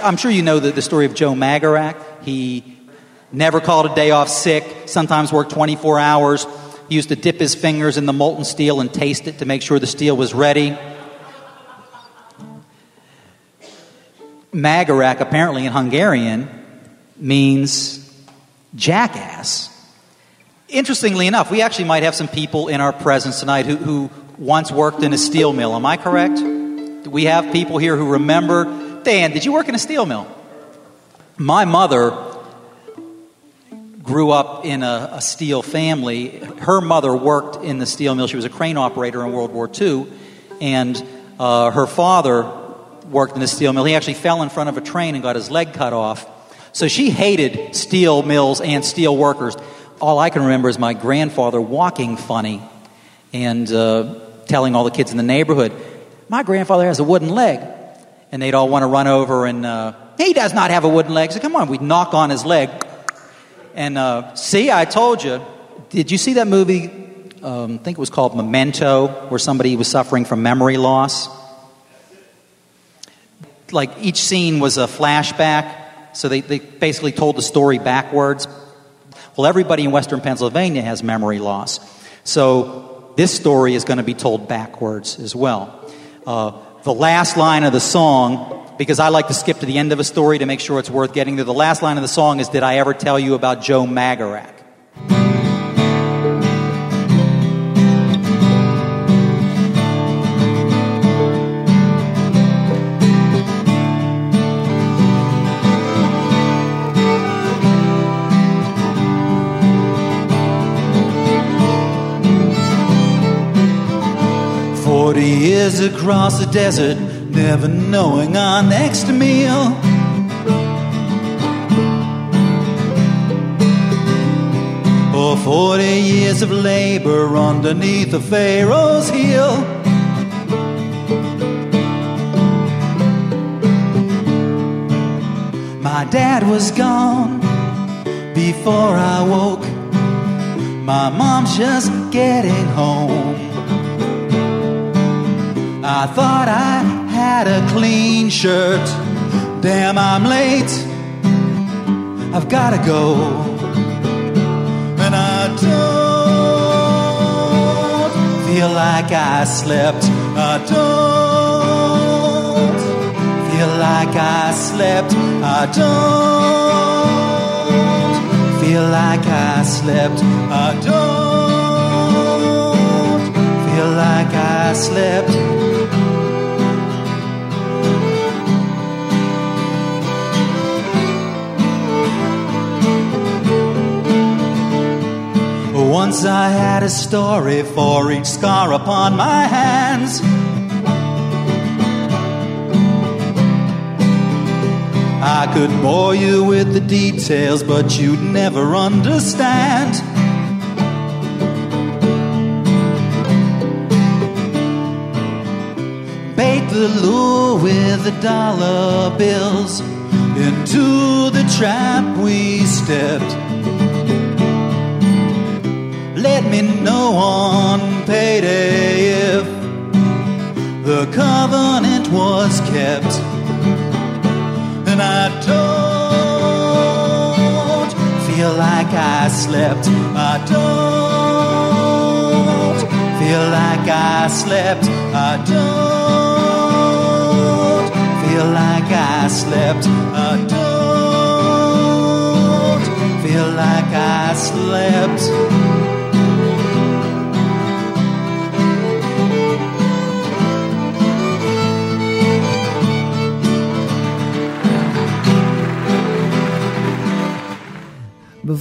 I'm sure you know the, the story of Joe Magarac. He never called a day off sick, sometimes worked 24 hours. He used to dip his fingers in the molten steel and taste it to make sure the steel was ready. Magarac, apparently in Hungarian, means jackass. Interestingly enough, we actually might have some people in our presence tonight who, who once worked in a steel mill. Am I correct? We have people here who remember Dan, did you work in a steel mill? My mother grew up in a, a, steel family. Her mother worked in the steel mill. She was a crane operator in World War II. And uh, her father worked in the steel mill. He actually fell in front of a train and got his leg cut off. So she hated steel mills and steel workers. All I can remember is my grandfather walking funny and uh, telling all the kids in the neighborhood, My grandfather has a wooden leg and they'd all want to run over and uh, he does not have a wooden leg. So come on, we'd knock on his leg. And uh, see, I told you. Did you see that movie? Um, I think it was called Memento, where somebody was suffering from memory loss. Like each scene was a flashback, so they, they basically told the story backwards. Well, everybody in Western Pennsylvania has memory loss. So this story is going to be told backwards as well. Uh, the last line of the song, because I like to skip to the end of a story to make sure it's worth getting to. The last line of the song is Did I Ever Tell You About Joe Magarac? years across the desert, never knowing our next meal. Or 40 years of labor underneath a Pharaoh's heel. My dad was gone before I woke. My mom's just getting home. I thought I had a clean shirt. Damn, I'm late. I've gotta go. And I don't feel like I slept. I don't feel like I slept. I don't feel like I slept. I don't feel like I slept. Once I had a story for each scar upon my hands. I could bore you with the details, but you'd never understand. Bait the lure with the dollar bills. Into the trap we stepped let me know on payday if the covenant was kept. And I don't feel like I slept. I don't feel like I slept. I don't feel like I slept. I don't feel like I slept.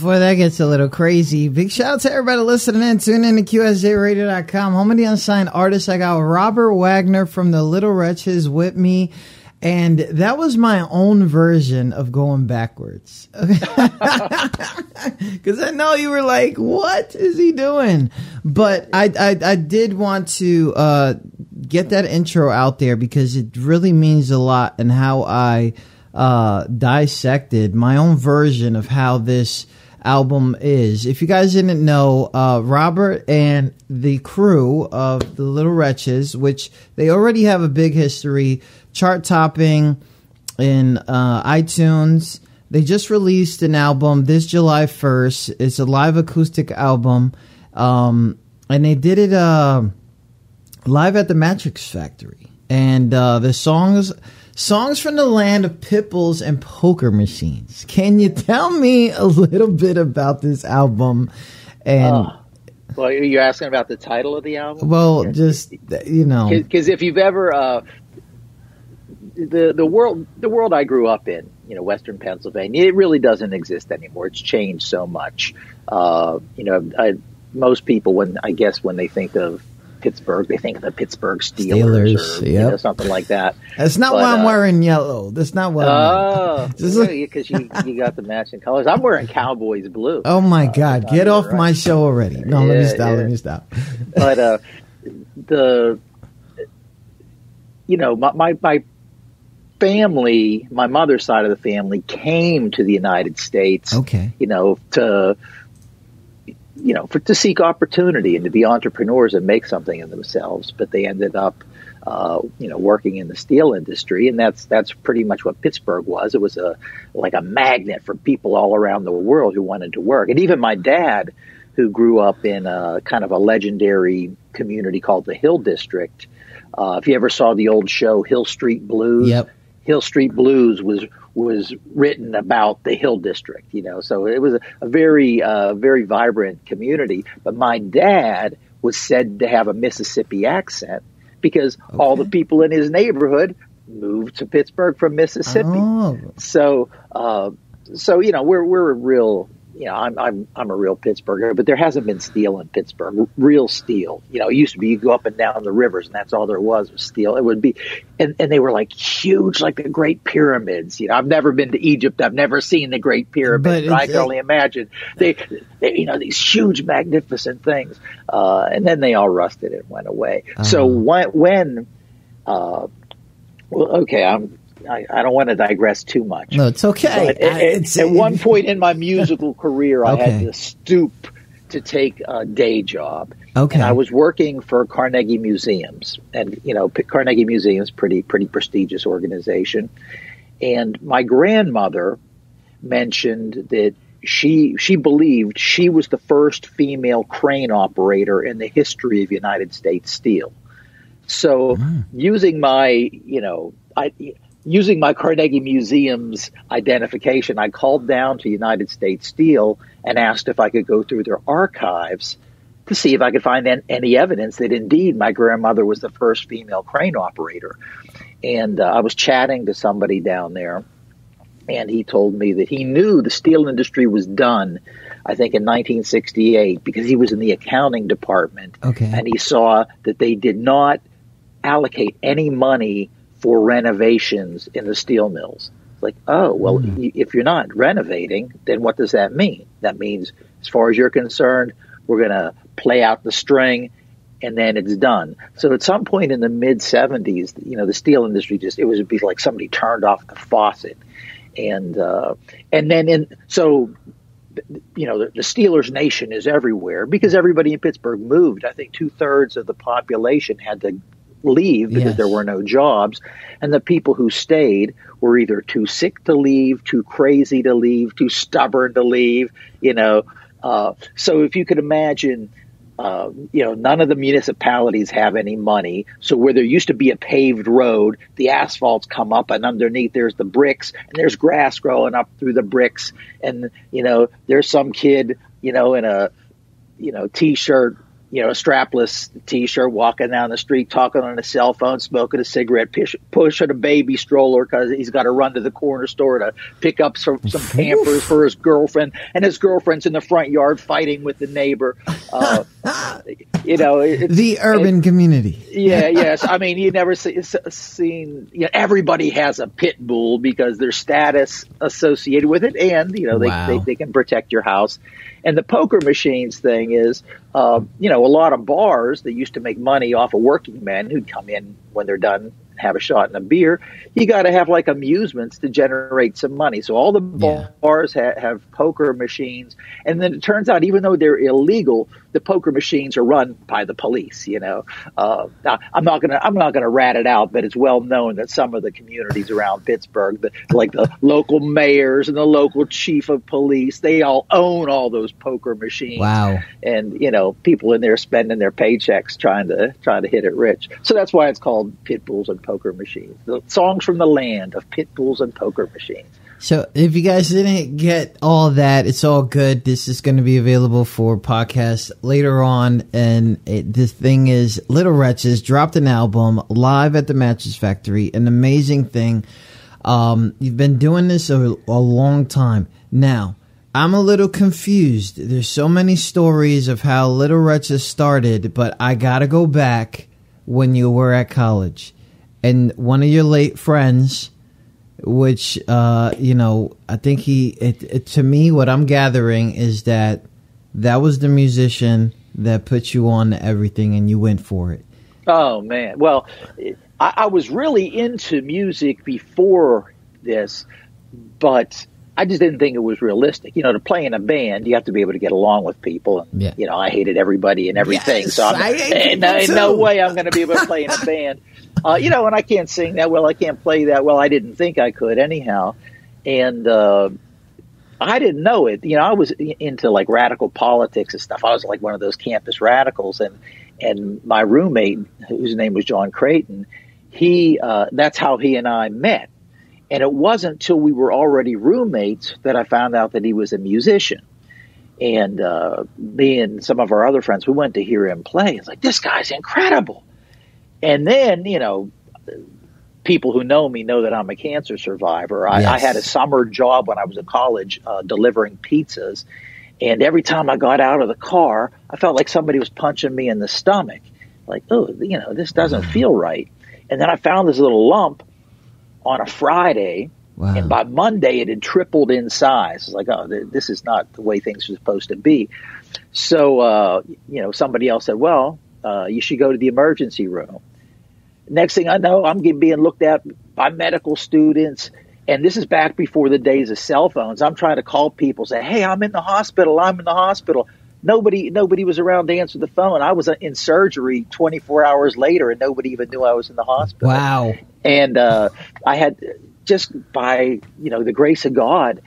Before that gets a little crazy, big shout out to everybody listening in. Tune in to QSJRadio.com. Home of the unsigned artist. I got Robert Wagner from the Little Wretches with me. And that was my own version of going backwards. Because I know you were like, what is he doing? But I, I, I did want to uh, get that intro out there because it really means a lot and how I uh, dissected my own version of how this album is. If you guys didn't know, uh, Robert and the crew of the Little Wretches, which they already have a big history, chart topping, in uh, iTunes. They just released an album this July 1st. It's a live acoustic album. Um, and they did it uh, live at the Mattress Factory. And uh, the songs songs from the land of pitbulls and poker machines. Can you tell me a little bit about this album? And Uh, well, you're asking about the title of the album. well, just you know, because if you've ever uh, the the world the world I grew up in, you know, Western Pennsylvania, it really doesn't exist anymore. It's changed so much. Uh, you know, I, most people when I guess when they think of Pittsburgh, they think of the Pittsburgh Steelers, Steelers, or you know, something like that. that's not but, why I'm uh, wearing yellow. That's not why. I'm Oh, because you you got the matching colors. I'm wearing Cowboys blue. Oh my God! Uh, Get off right. my show already! No, let me Yeah, stop. Let me stop. but uh, the you know my, my my family, my mother's side of the family, came to the United States. Okay. You know to you know for to seek opportunity and to be entrepreneurs and make something of themselves, but they ended up. Uh, you know, working in the steel industry, and that's that's pretty much what Pittsburgh was. It was a like a magnet for people all around the world who wanted to work. And even my dad, who grew up in a kind of a legendary community called the Hill District. Uh, if you ever saw the old show Hill Street Blues, Yep. Hill Street Blues was was written about the Hill District. You know, so it was a, a very uh, very vibrant community. But my dad was said to have a Mississippi accent because all the people in his neighborhood moved to Pittsburgh from Mississippi. Oh, So, uh, so you know, we're we're a real, you know, I'm I'm I'm a real Pittsburgher, but there hasn't been steel in Pittsburgh, real steel. You know, it used to be you go up and down the rivers, and that's all there was was steel. It would be, and and they were like huge, like the Great Pyramids. You know, I've never been to Egypt, I've never seen the Great Pyramids, But but, I can only imagine they, they, you know, these huge, magnificent things, uh, and then they all rusted and went away. So Uh-huh. when when uh, well, okay, I'm. I, I don't want to digress too much. no, it's okay. I- at, it's- at one point in my musical career, I had to stoop to take a day job. Okay. And I was working for Carnegie Museums, and you know, P- Carnegie Museums pretty pretty prestigious organization. And my grandmother mentioned that she she believed she was the first female crane operator in the history of United States Steel. So hmm. using my, you know, I using my Carnegie Museum's identification, I called down to United States Steel and asked if I could go through their archives to see if I could find any evidence that indeed my grandmother was the first female crane operator. And uh, I was chatting to somebody down there, and he told me that he knew the steel industry was done, I think in 1968, because he was in the accounting department, Okay. and he saw that they did not allocate any money for renovations in the steel mills. Like, oh, well, y if you're not renovating, then what does that mean? That means, as far as you're concerned, we're going to play out the string and then it's done. So at some point in the mid 70s, you know, the steel industry just, it was be like somebody turned off the faucet. And, uh, and then in, so, you know, the, the Steelers nation is everywhere because everybody in Pittsburgh moved. I think two thirds of the population had to leave because Yes. there were no jobs. And the people who stayed were either too sick to leave, too crazy to leave, too stubborn to leave, you know. Uh, so if you could imagine, uh, you know, none of the municipalities have any money. So where there used to be a paved road, the asphalt's come up, and underneath there's the bricks, and there's grass growing up through the bricks, and you know, there's some kid, you know, in a, you know, t-shirt, you know, a strapless t-shirt, walking down the street, talking on a cell phone, smoking a cigarette, push, pushing a baby stroller because he's got to run to the corner store to pick up some, some Pampers for his girlfriend, and his girlfriend's in the front yard fighting with the neighbor. Uh, you know, it, the urban community. yeah, yes. I mean, you never see, seen. You know, everybody has a pit bull because there's status associated with it, and you know they, Wow. they they can protect your house. And the poker machines thing is, uh, you know, a lot of bars that used to make money off of working men who'd come in when they're done have a shot and a beer. You got to have like amusements to generate some money. So all the Yeah. bars ha- have poker machines, and then it turns out even though they're illegal, the poker machines are run by the police. You know, uh, I'm not gonna I'm not gonna rat it out, but it's well known that some of the communities around Pittsburgh, the, like the local mayors and the local chief of police, they all own all those poker machines Wow. and you know people in there spending their paychecks trying to trying to hit it rich. So that's why it's called Pit Bulls and Poker Machines. The songs from the land of pit bulls and poker machines. So if you guys didn't get all that, it's all good. This is going to be available for podcast later on. And it, the thing is, Little Wretches dropped an album live at the Mattress Factory. An amazing thing. Um, you've been doing this a, a long time. Now, I'm a little confused. There's so many stories of how Little Wretches started, but I got to go back when you were at college. And one of your late friends which uh you know i think he it, it, to me what i'm gathering is that that was the musician that put you on to everything and you went for it Oh man, well, I, I was really into music before this, but I just didn't think it was realistic. You know, to play in a band, you have to be able to get along with people. And, Yeah. You know, I hated everybody and everything, Yes, so I'm, I hate no, people no way I'm going to be able to play in a band. Uh, you know, and I can't sing that well. I can't play that well. I didn't think I could anyhow, and. uh I didn't know it. You know, I was into like radical politics and stuff. I was like one of those campus radicals, and and my roommate, whose name was John Creighton, he uh, that's how he and I met. And it wasn't till we were already roommates that I found out that he was a musician. And uh, me and some of our other friends, we went to hear him play. It's like this guy's incredible. And then, you know, people who know me know that I'm a cancer survivor. I, I had a summer job when I was in college uh, delivering pizzas, and every time I got out of the car, I felt like somebody was punching me in the stomach. Like, oh, you know, this doesn't feel right. And then I found this little lump on a Friday, wow and by Monday it had tripled in size. It's like, oh, th- this is not the way things are supposed to be. So, uh, you know, somebody else said, well, uh, you should go to the emergency room. Next thing I know, I'm getting being looked at by medical students. And this is back before the days of cell phones. I'm trying to call people, say, "Hey, I'm in the hospital. I'm in the hospital." Nobody, nobody was around to answer the phone. I was in surgery 24 hours later, and nobody even knew I was in the hospital wow and uh, I had just by you know the grace of God,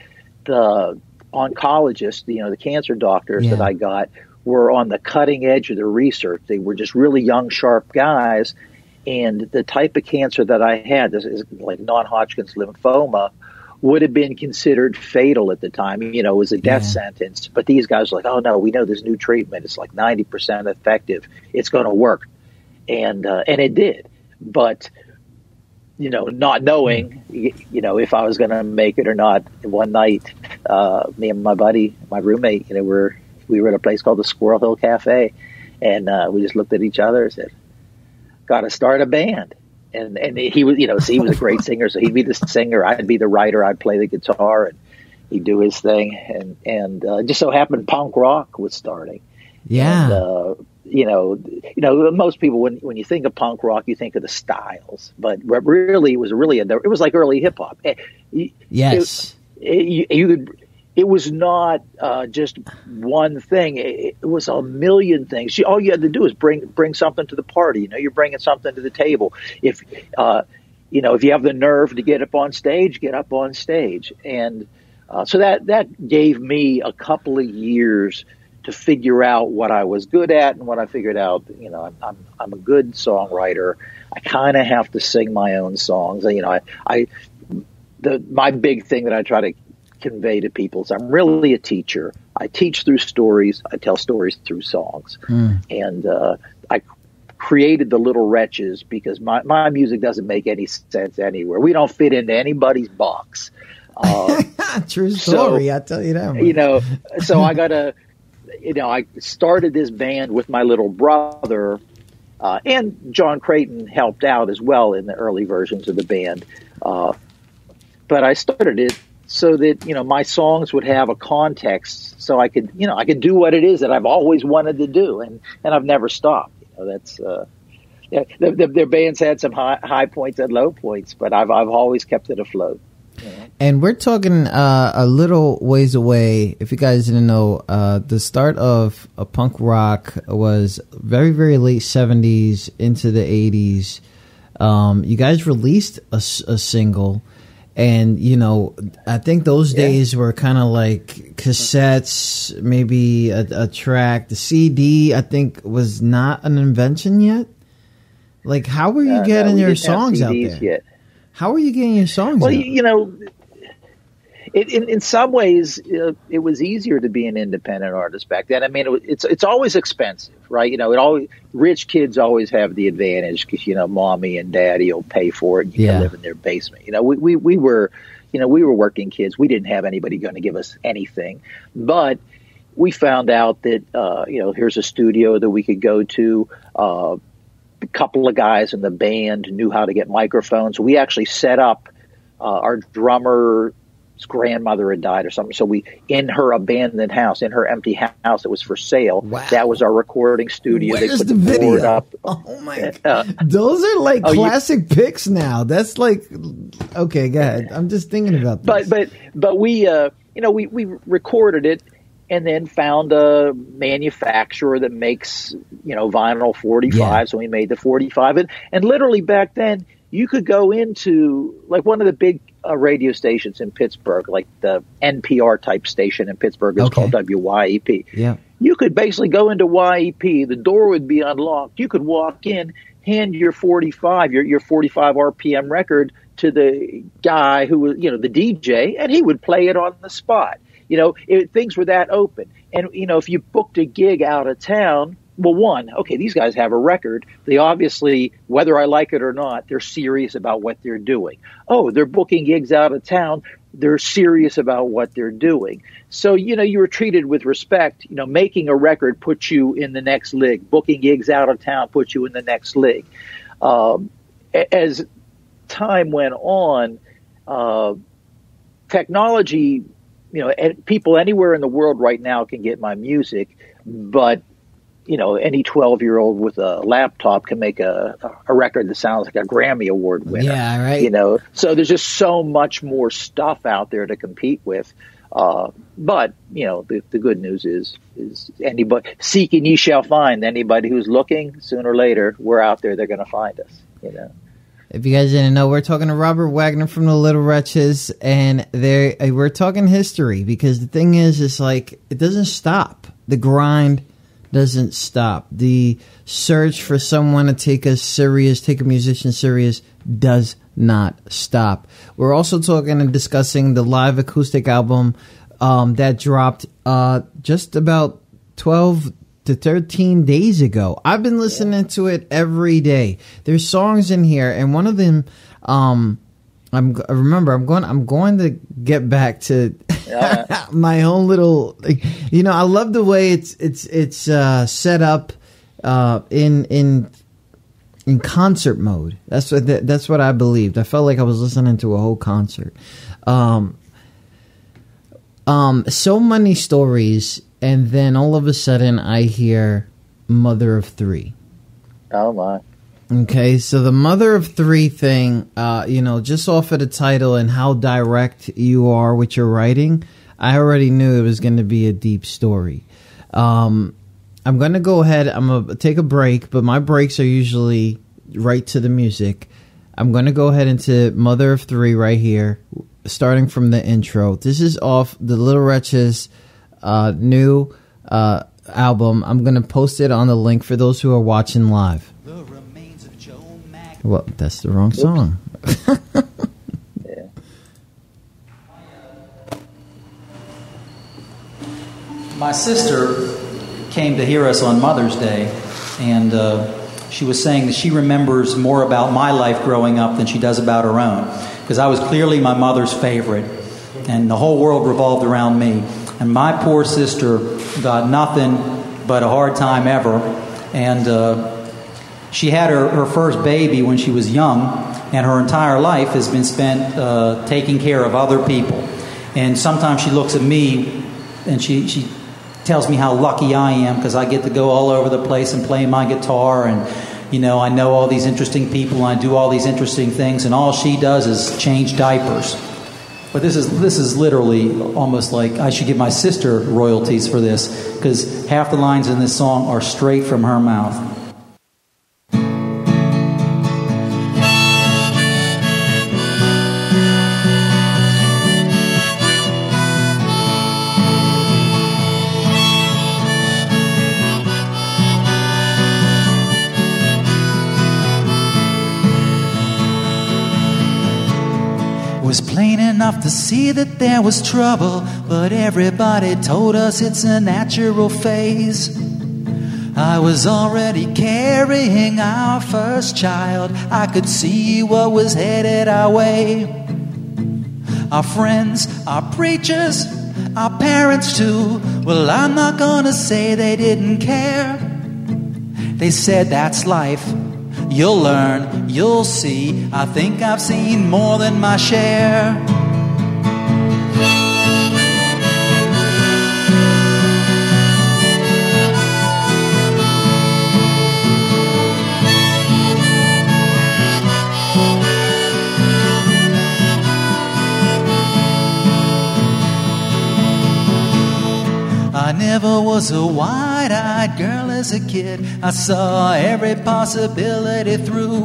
the oncologists, you know, the cancer doctors Yeah. that I got were on the cutting edge of their research. They were just really young, sharp guys, and the type of cancer that I had, this is like non-Hodgkin's lymphoma. Would have been considered fatal at the time, you know, it was a death Yeah. sentence. But these guys were like, oh no, we know this new treatment. It's like 90% effective. It's going to work. And, uh, and it did. But, you know, not knowing, you know, if I was going to make it or not. One night, uh, me and my buddy, my roommate, you know, we're, we were at a place called the Squirrel Hill Cafe, and uh, we just looked at each other and said, "Got to start a band." And and he was, you know, so he was a great singer, so he'd be the singer, I'd be the writer, I'd play the guitar, and he'd do his thing. And and uh, it just so happened punk rock was starting. yeah And, uh, you know, you know, most people when when you think of punk rock, you think of the styles, but really, it was really a, it was like early hip hop. Eh, yes it, you, you could it was not uh, just one thing. It, it was a million things. All you had to do is bring bring something to the party. You know you're bringing something to the table. If uh, you know if you have the nerve to get up on stage get up on stage. And uh, so that that gave me a couple of years to figure out what I was good at and what I figured out you know I'm I'm, I'm a good songwriter. I kind of have to sing my own songs. You know I, I the my big thing that I try to convey to people is I'm really a teacher. I teach through stories. I tell stories through songs, and uh, I created the Little Wretches because my my music doesn't make any sense anywhere. We don't fit into anybody's box. Uh, true So, story i tell you that you know, so I got to, you know, I started this band with my little brother, uh, and John Creighton helped out as well in the early versions of the band. Uh, but I started it so that you know my songs would have a context, so I could, you know, I could do what it is that I've always wanted to do, and and I've never stopped. You know, that's uh, yeah, the, the, their bands had some high, high points and low points, but I've I've always kept it afloat. And we're talking uh, a little ways away. If you guys didn't know, uh, the start of a punk rock was very, very late seventies into the eighties. Um, you guys released a single, and you know, I think those Yeah. days were kind of like cassettes, maybe a, a track. The CD, I think, was not an invention yet. Like, how were you Uh, no, getting we your songs out there? Yet. How were you getting your songs Well, you know, it, in in some ways, uh, it was easier to be an independent artist back then. I mean, it, it's it's always expensive, right? You know, it always rich kids always have the advantage because you know, mommy and daddy will pay for it. and You Yeah. can live in their basement. You know, we we we were, you know, we were working kids. We didn't have anybody going to give us anything, but we found out that uh, you know, here's a studio that we could go to. Uh, a couple of guys in the band knew how to get microphones. We actually set up uh, our drummer's grandmother had died or something. So we, in her abandoned house, in her empty house that was for sale, Wow. that was our recording studio. they Where's put the the, video? up. Oh my! Uh, Those are like Oh, you- classic pics now. That's like okay. Go ahead. I'm just thinking about this. but but but we uh you know we we recorded it and then found a manufacturer that makes you know vinyl 45 Yeah. so we made the 45 and and literally back then you could go into like one of the big uh, radio stations in Pittsburgh like the NPR type station in Pittsburgh is Okay. called WYEP yeah, you could basically go into YEP. The door would be unlocked. You could walk in, hand your 45, your, your 45 RPM record to the guy who was, you know, the DJ, and he would play it on the spot. You know, it, things were that open. And, you know, if you booked a gig out of town, well, one, okay, these guys have a record. They obviously, whether I like it or not, they're serious about what they're doing. Oh, they're booking gigs out of town. They're serious about what they're doing. So, you know, you were treated with respect. You know, making a record puts you in the next league. Booking gigs out of town puts you in the next league. Um, as time went on, uh, technology, you know, people anywhere in the world right now can get my music, but you know, any 12 year old with a laptop can make a, a record that sounds like a Grammy Award winner. Yeah, right. You know, so there's just so much more stuff out there to compete with. Uh, but you know, the, the good news is, is anybody seek and ye shall find. Anybody who's looking, sooner or later, we're out there. They're going to find us. You know. If you guys didn't know, we're talking to Robert Wagner from the Little Wretches, and they we're talking history because the thing is, is like it doesn't stop. The grind doesn't stop. The search for someone to take us serious, take a musician serious, does not stop. We're also talking and discussing the live acoustic album um, that dropped uh, just about twelve to 13 days ago. I've been listening to it every day. There's songs in here and one of them um I'm I remember I'm going I'm going to get back to my own little like, you know, I love the way it's it's it's uh set up uh in in in concert mode. That's what that, that's what I believed. I felt like I was listening to a whole concert. Um um so many stories and then all of a sudden I hear mother of 3. Oh my. Okay, so the mother of three thing, uh, you know, just off of the title and how direct you are with your writing, I already knew it was going to be a deep story. Um, I'm going to go ahead. I'm going to take a break, but my breaks are usually right to the music. I'm going to go ahead into Mother of Three right here, starting from the intro. This is off the Little Wretches uh, new uh, album. I'm going to post it on the link for those who are watching live. Well, that's the wrong song. Yeah. My sister came to hear us on Mother's Day, and uh, she was saying that she remembers more about my life growing up than she does about her own. Because I was clearly my mother's favorite, and the whole world revolved around me. And my poor sister got nothing but a hard time ever. And uh, she had her, her first baby when she was young, and her entire life has been spent uh, taking care of other people. And sometimes she looks at me and she, she tells me how lucky I am because I get to go all over the place and play my guitar and you know, I know all these interesting people, and I do all these interesting things, and all she does is change diapers. But this is this is literally almost like I should give my sister royalties for this because half the lines in this song are straight from her mouth. To see that there was trouble, but everybody told us it's a natural phase. I was already carrying our first child. I could see what was headed our way. Our friends, our preachers, our parents too. Well, I'm not gonna say they didn't care. They said that's life. You'll learn, you'll see. I think I've seen more than my share. Never was a wide eyed girl as a kid. I saw every possibility through.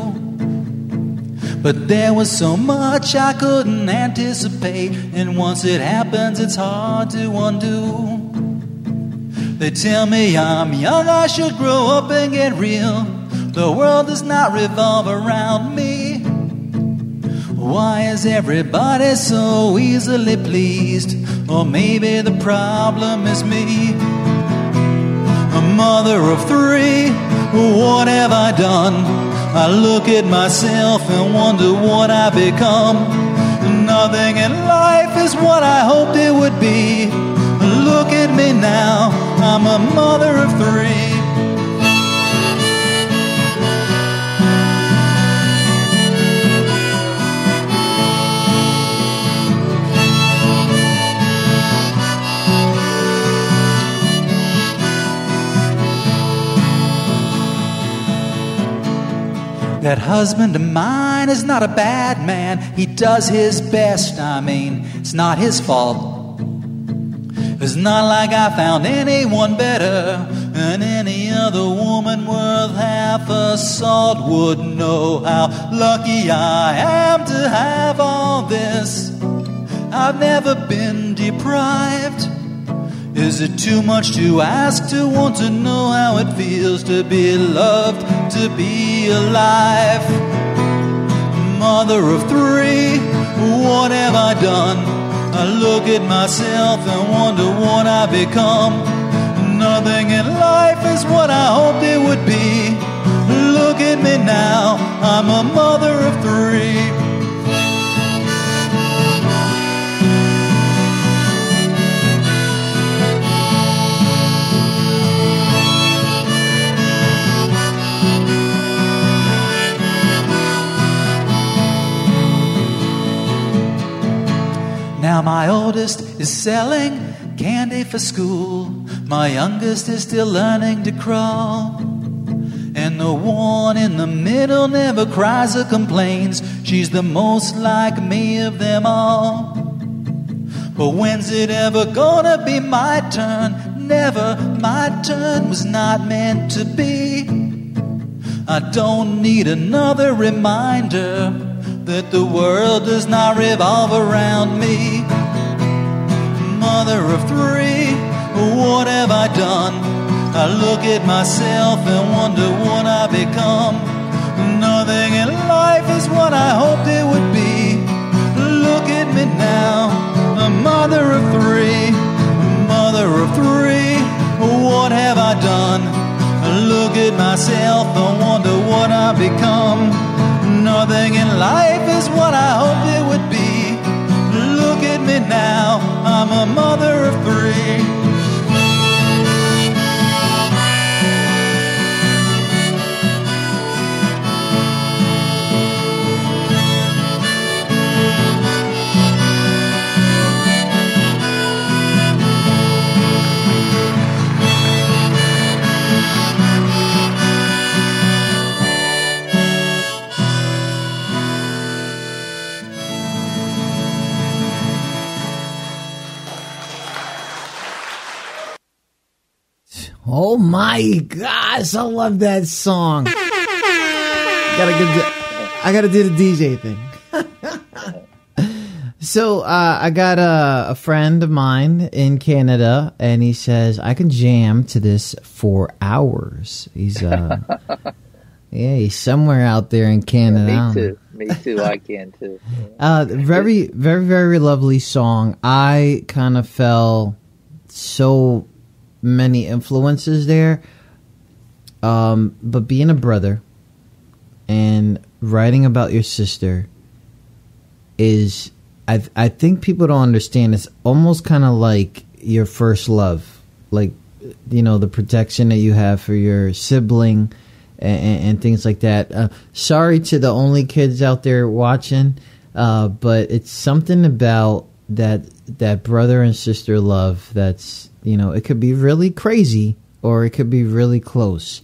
But there was so much I couldn't anticipate, and once it happens, it's hard to undo. They tell me I'm young, I should grow up and get real. The world does not revolve around me. Why is everybody so easily pleased? Or maybe the problem is me. A mother of three, what have I done? I look at myself and wonder what I become. Nothing in life is what I hoped it would be. Look at me now, I'm a mother of three. That husband of mine is not a bad man. He does his best, I mean, it's not his fault. It's not like I found anyone better than any other woman worth half a salt would know how lucky I am to have all this. I've never been deprived. Is it too much to ask to want to know how it feels to be loved, to be alive? Mother of three, what have I done? I look at myself and wonder what I've become. Nothing in life is what I hoped it would be. Look at me now, I'm a mother of three. Now my oldest is selling candy for school. My youngest is still learning to crawl. And the one in the middle never cries or complains. She's the most like me of them all. But when's it ever gonna be my turn? Never, my turn was not meant to be. I don't need another reminder that the world does not revolve around me. Mother of three, what have I done? I look at myself and wonder what I become. Nothing in life is what I hoped it would be. Look at me now, a mother of three, mother of three, what have I done? I look at myself and wonder what I become. Nothing in life is what I hoped it would be. Look at me now, I'm a mother of three. Oh my gosh, I love that song. gotta get I gotta do the DJ thing. so uh, I got a, a friend of mine in Canada, and he says I can jam to this for hours. He's uh, yeah, he's somewhere out there in Canada. Yeah, me too. Me too. I can too. Uh, very, very, very lovely song. I kind of fell so many influences there. Um, but being a brother and writing about your sister is, I I think people don't understand. It's almost kind of like your first love, like you know the protection that you have for your sibling and, and things like that. Uh, sorry to the only kids out there watching, uh, but it's something about that that brother and sister love that's you know it could be really crazy or it could be really close.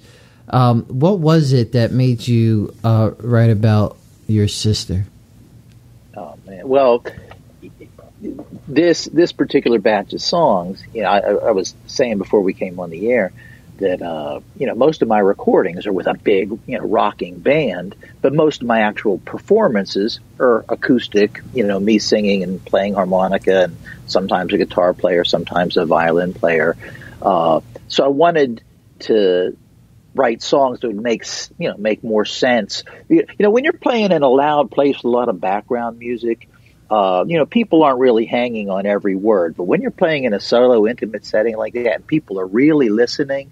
Um, what was it that made you uh, write about your sister? Oh man, well, this this particular batch of songs, you know, I, I was saying before we came on the air that uh, you know most of my recordings are with a big you know rocking band, but most of my actual performances are acoustic. You know, me singing and playing harmonica, and sometimes a guitar player, sometimes a violin player. Uh, so I wanted to write songs that would make you know make more sense. You, know, when you're playing in a loud place with a lot of background music. Uh, you know, people aren't really hanging on every word, but when you're playing in a solo, intimate setting like that, and people are really listening,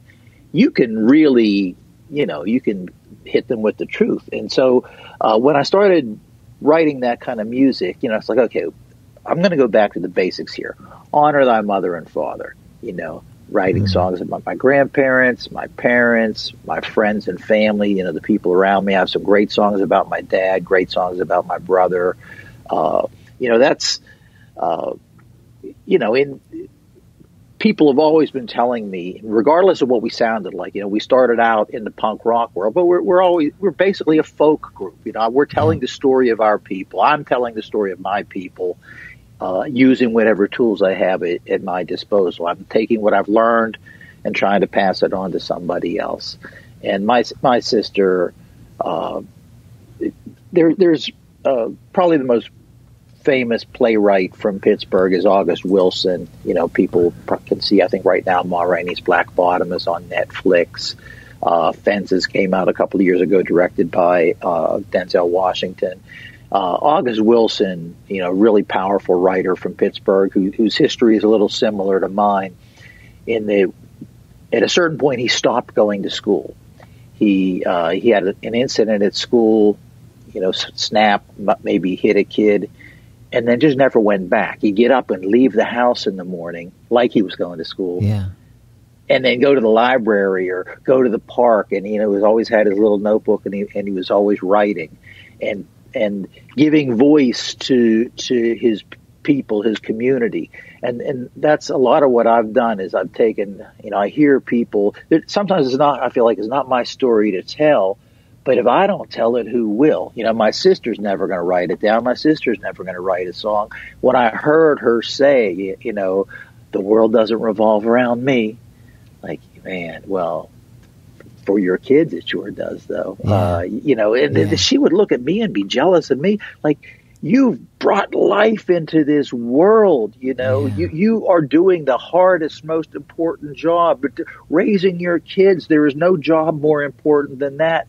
you can really, you know, you can hit them with the truth. And so uh, when I started writing that kind of music, you know, it's like, okay, I'm going to go back to the basics here. Honor thy mother and father, you know, writing mm-hmm. songs about my grandparents, my parents, my friends and family, you know, the people around me. I have some great songs about my dad, great songs about my brother. Uh, you know, that's, uh, you know, in people have always been telling me, regardless of what we sounded like, you know, we started out in the punk rock world, but we're, we're always, we're basically a folk group. You know, we're telling mm-hmm. the story of our people. I'm telling the story of my people, uh, using whatever tools I have at, at, my disposal. I'm taking what I've learned and trying to pass it on to somebody else. And my, my sister, uh, there, there's, uh, probably the most famous playwright from Pittsburgh is August Wilson. You know, people can see, I think right now, Ma Rainey's Black Bottom is on Netflix. Uh, Fences came out a couple of years ago, directed by uh, Denzel Washington. Uh, August Wilson, you know, really powerful writer from Pittsburgh who, whose history is a little similar to mine. In the, at a certain point, he stopped going to school. He uh, he had an incident at school, you know, snap, maybe hit a kid and then just never went back. He'd get up and leave the house in the morning like he was going to school. Yeah. And then go to the library or go to the park and you know, he always had his little notebook and he and he was always writing and and giving voice to to his people, his community. And and that's a lot of what I've done is I've taken, you know, I hear people sometimes it's not I feel like it's not my story to tell, but if I don't tell it, who will? You know, my sister's never going to write it down. My sister's never going to write a song. When I heard her say, you know, the world doesn't revolve around me, like, man, well, for your kids, it sure does, though. Yeah. Uh, you know, and yeah. she would look at me and be jealous of me, like, you've brought life into this world you know yeah. you you are doing the hardest most important job but raising your kids there is no job more important than that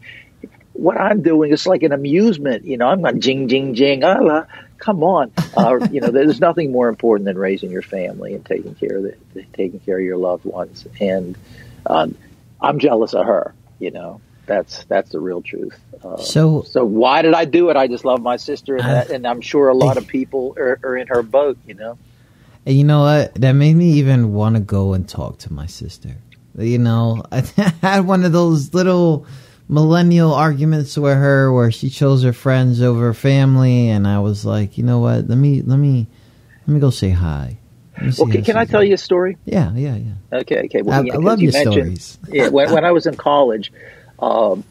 what I'm doing is like an amusement. You know, I'm not jing, jing, jing. Allah, come on. Uh, you know, there's nothing more important than raising your family and taking care of the, taking care of your loved ones. And um, I'm jealous of her. You know, that's that's the real truth. Uh, so, so why did I do it? I just love my sister, and, that, and I'm sure a lot of people are, are in her boat. You know. And you know what? That made me even want to go and talk to my sister. You know, I had one of those little millennial arguments with her where she chose her friends over family and I was like, you know what, let me let me let me go say hi. Well, can, I tell you a story? Yeah, yeah, yeah. Okay, okay. Well, I, I love you your stories. yeah, when, when, I was in college, um,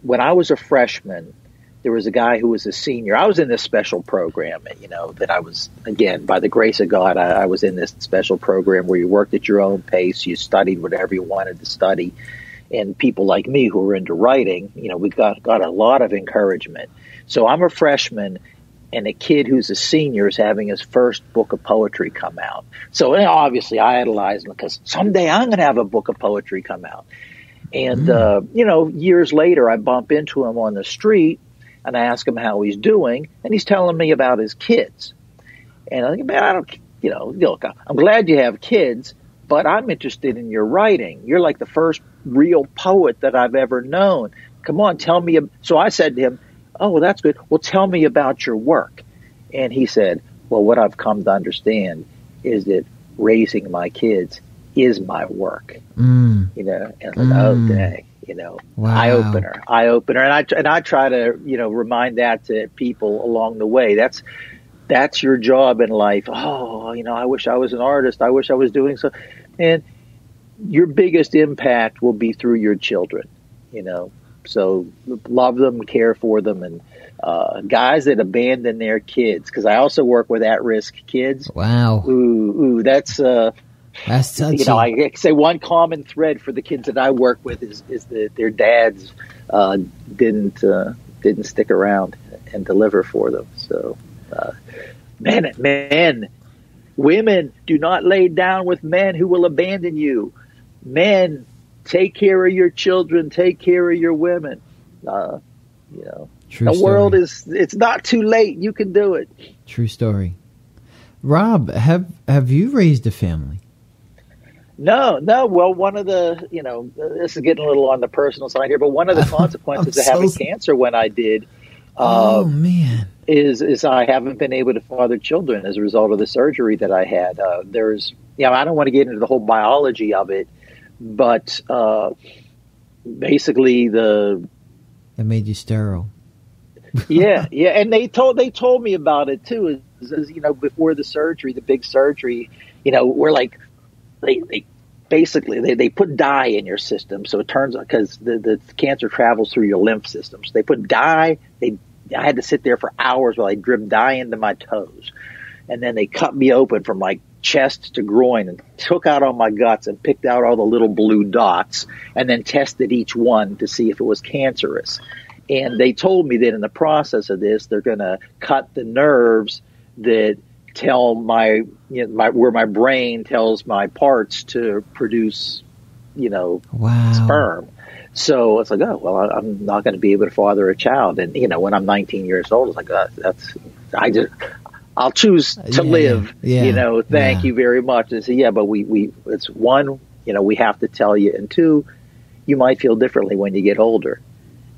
when I was a freshman, there was a guy who was a senior. I was in this special program, you know, that I was, again, by the grace of God, I, I was in this special program where you worked at your own pace, you studied whatever you wanted to study. And people like me who are into writing, you know, we got, got a lot of encouragement. So I'm a freshman and a kid who's a senior is having his first book of poetry come out. So obviously I idolize him because someday I'm going to have a book of poetry come out. And, mm. uh, you know, years later, I bump into him on the street and I ask him how he's doing, and he's telling me about his kids. And I think, man, I don't, you know, look, I'm glad you have kids, but I'm interested in your writing. You're like the first real poet that I've ever known. Come on, tell me. So I said to him, Oh, well, that's good. Well, tell me about your work. And he said, Well, what I've come to understand is that raising my kids is my work. Mm. You know, and like, oh, mm. oh, dang you know, wow. eye opener, eye opener. And I, and I try to, you know, remind that to people along the way. That's, that's your job in life. Oh, you know, I wish I was an artist. I wish I was doing so. And your biggest impact will be through your children, you know. So love them, care for them, and uh, guys that abandon their kids. Because I also work with at-risk kids. Wow. Ooh, ooh, that's uh, that's touchy. You know, I say one common thread for the kids that I work with is, is that their dads uh, didn't uh, didn't stick around and deliver for them. So, uh, men, men, women, do not lay down with men who will abandon you. Men, take care of your children. Take care of your women. Uh, you know, True the story. world is it's not too late. You can do it. True story. Rob, have have you raised a family? No, no. Well, one of the, you know, this is getting a little on the personal side here, but one of the consequences of having cancer when I did, uh, oh man, is is I haven't been able to father children as a result of the surgery that I had. Uh, there's, you know, I don't want to get into the whole biology of it, but uh, basically the it made you sterile. yeah, yeah, and they told they told me about it too. Is, is, you know, before the surgery, the big surgery, you know, we're like they, they basically they, they put dye in your system. So it turns out because the, the cancer travels through your lymph system. So they put dye. They I had to sit there for hours while they drip dye into my toes. And then they cut me open from like chest to groin and took out all my guts and picked out all the little blue dots and then tested each one to see if it was cancerous. And they told me that in the process of this, they're going to cut the nerves that tell my, you know, my where my brain tells my parts to produce, you know, wow. sperm. So it's like, oh well, I'm not going to be able to father a child, and you know, when I'm 19 years old, it's like, oh, that's I just. I'll choose to yeah, live. Yeah, you know, thank yeah. you very much. And say, yeah, but we, we, it's one, you know, we have to tell you, and two, you might feel differently when you get older.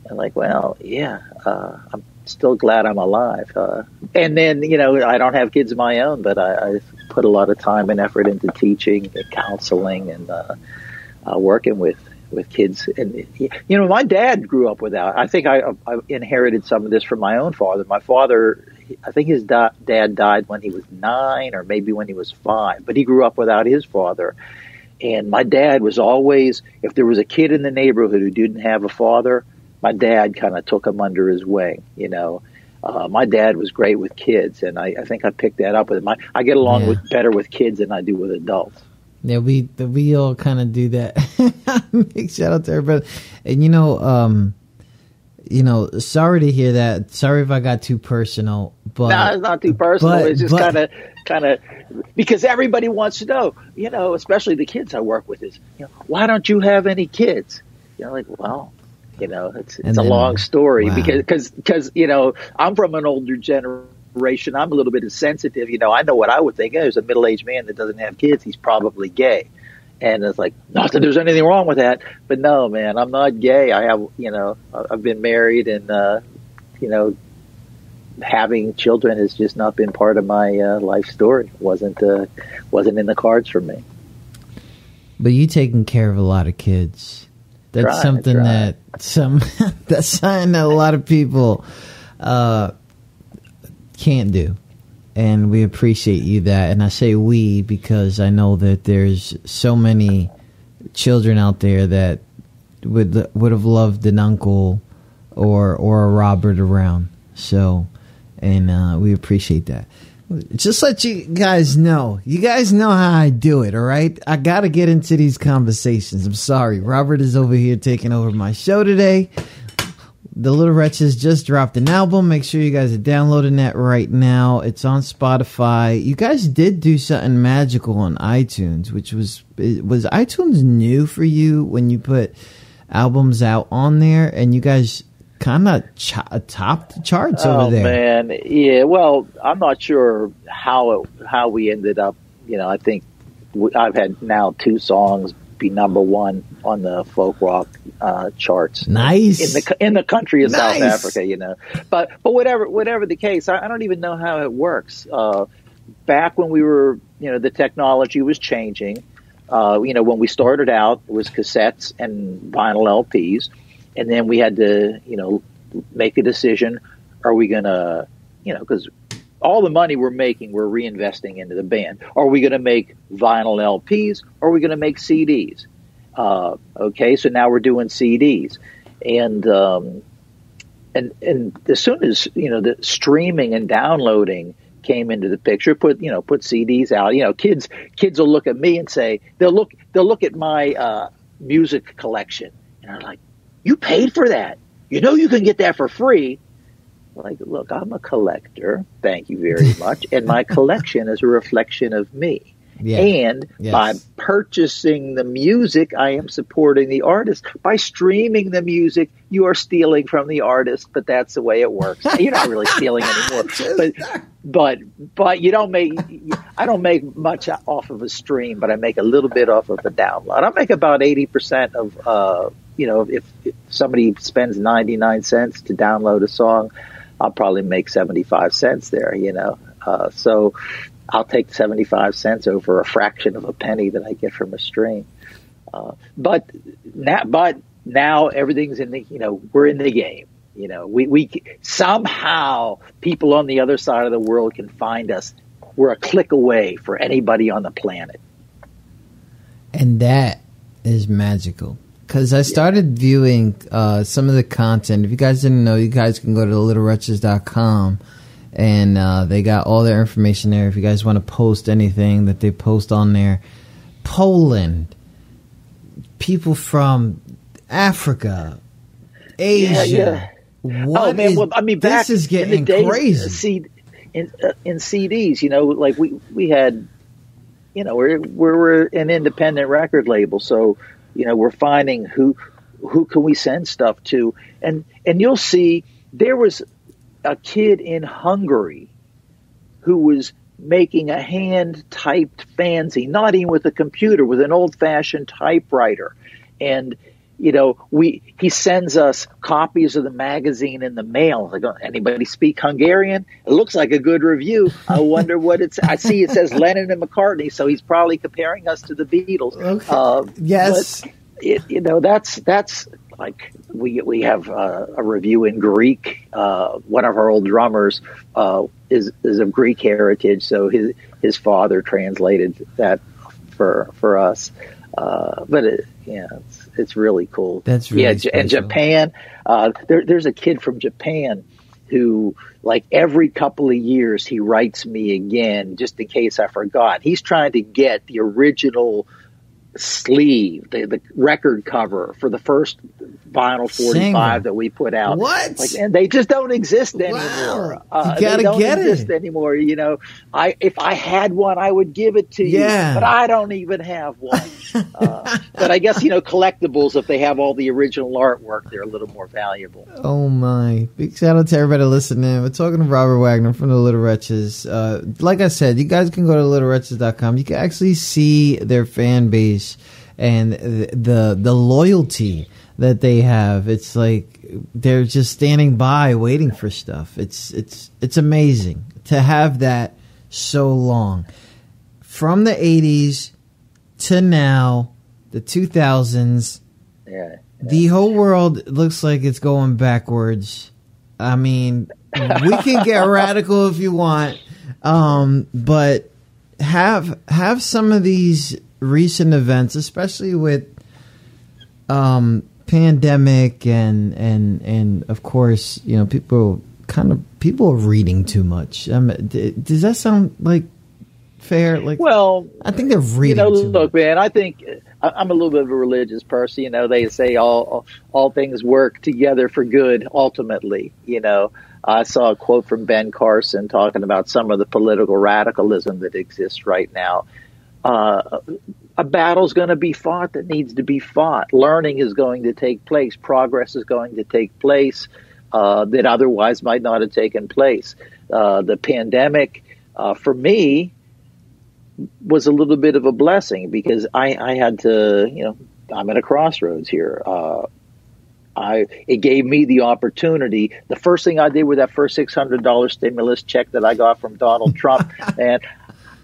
And like, well, yeah, uh, I'm still glad I'm alive. Uh, and then, you know, I don't have kids of my own, but I, I put a lot of time and effort into teaching and counseling and uh, uh, working with with kids. And you know, my dad grew up without. I think I, I inherited some of this from my own father. My father, I think his da- dad died when he was nine, or maybe when he was five. But he grew up without his father. And my dad was always, if there was a kid in the neighborhood who didn't have a father, my dad kind of took him under his wing. You know, uh, my dad was great with kids, and I, I think I picked that up with him. I, I get along yeah. with better with kids than I do with adults. Yeah, we the we all kind of do that. Big shout out to everybody, and you know, um, you know, sorry to hear that. Sorry if I got too personal, but no, it's not too personal. But, it's just kind of, kind of, because everybody wants to know. You know, especially the kids I work with is, you know, why don't you have any kids? You know, like, well, you know, it's it's then, a long story wow. because because because you know I'm from an older generation. I'm a little bit sensitive. You know, I know what I would think. There's a middle aged man that doesn't have kids. He's probably gay. And it's like, not that there's anything wrong with that, but no, man, I'm not gay. I have, you know, I've been married and, uh, you know, having children has just not been part of my uh, life story. Wasn't uh, wasn't in the cards for me. But you taking care of a lot of kids. That's try, something try. that some that's something that a lot of people uh, can't do, and we appreciate you that. And I say we because I know that there's so many children out there that would would have loved an uncle or or a Robert around. So, and uh, we appreciate that. Just let you guys know. You guys know how I do it, all right? I got to get into these conversations. I'm sorry. Robert is over here taking over my show today. The Little Wretches just dropped an album. Make sure you guys are downloading that right now. It's on Spotify. You guys did do something magical on iTunes, which was was iTunes new for you when you put albums out on there, and you guys kind of ch- topped the charts oh, over there. Oh man, yeah. Well, I'm not sure how it, how we ended up. You know, I think we, I've had now two songs be number one on the folk rock uh, charts. Nice in the in the country of nice. South Africa, you know. But but whatever whatever the case, I, I don't even know how it works. Uh, back when we were, you know, the technology was changing. Uh, you know, when we started out, it was cassettes and vinyl LPs, and then we had to, you know, make a decision: Are we going to, you know, because all the money we're making, we're reinvesting into the band. Are we going to make vinyl LPs or are we going to make CDs? Uh, okay, so now we're doing CDs, and um, and and as soon as you know the streaming and downloading came into the picture, put you know put CDs out. You know, kids kids will look at me and say they'll look they'll look at my uh, music collection and are like, "You paid for that? You know you can get that for free." Like, look, I'm a collector. Thank you very much. and my collection is a reflection of me. Yeah. And Yes. by purchasing the music, I am supporting the artist. By streaming the music, you are stealing from the artist, but that's the way it works. You're not really stealing anymore. but but but you don't make I don't make much off of a stream, but I make a little bit off of a download. I make about 80% of uh you know, if, if somebody spends 99 cents to download a song, I'll probably make 75 cents there, you know. Uh, so I'll take 75 cents over a fraction of a penny that I get from a stream. Uh, but now, but now everything's in the, you know, we're in the game. You know, we, we somehow people on the other side of the world can find us. We're a click away for anybody on the planet. and that is magical because I started viewing uh, some of the content. If you guys didn't know, you guys can go to littlewretches.com and uh, they got all their information there. If you guys want to post anything that they post on there, Poland, people from Africa, Asia. yeah. What oh man, is- well, I mean, this is in getting the days, crazy. uh, C, in uh, in CDs, you know, like we we had, you know, we're we're an independent record label, so you know, we're finding who who can we send stuff to, and and you'll see there was a kid in Hungary who was making a hand typed fanzine, not even with a computer, with an old fashioned typewriter. And, you know, we, he sends us copies of the magazine in the mail. I go, anybody speak Hungarian? It looks like a good review. I wonder what it's, I see it says Lennon and McCartney. So he's probably comparing us to the Beatles. Okay. Uh, Yes. it, you know, that's, that's like, we, we have uh, a review in Greek. Uh, one of our old drummers, uh, is, is of Greek heritage. So his, his father translated that for, for us. Uh, but it, yeah, it's, it's really cool. That's really yeah. J- And. Japan, uh, there, there's a kid from Japan who, like every couple of years, he writes me again just in case I forgot. He's trying to get the original sleeve, the, the record cover for the first vinyl 45 Single. that we put out. What? Like, and they just don't exist Wow. anymore. You Uh, gotta they don't get it. anymore. You know, I if I had one, I would give it to you. But I don't even have one. uh, but I guess you know, collectibles if they have all the original artwork, they're a little more valuable. Oh my! Big shout out to everybody listening. We're talking to Robert Wagner from the Little Wretches. Uh, like I said, you guys can go to littlewretches.com. You can actually see their fan base and the the, the loyalty that they have. It's like they're just standing by, waiting for stuff. It's it's it's amazing to have that so long from the '80s to now, the 2000s Yeah. the whole world looks like it's going backwards. I mean, we can get radical if you want, um, but have have some of these recent events, especially with um, pandemic and and and of course, you know, people kind of people are reading too much. Um, does that sound like fair? Like, well, I think they're reading. You know, look, much. man, I think I'm a little bit of a religious person. You know, they say all all things work together for good. Ultimately, you know, I saw a quote from Ben Carson talking about some of the political radicalism that exists right now. Uh, a battle's going to be fought that needs to be fought. Learning is going to take place. Progress is going to take place uh, that otherwise might not have taken place. Uh, the pandemic, uh, for me, was a little bit of a blessing because I, I had to, you know, I'm at a crossroads here. Uh, I it gave me the opportunity. The first thing I did with that first six hundred dollar stimulus check that I got from Donald Trump, and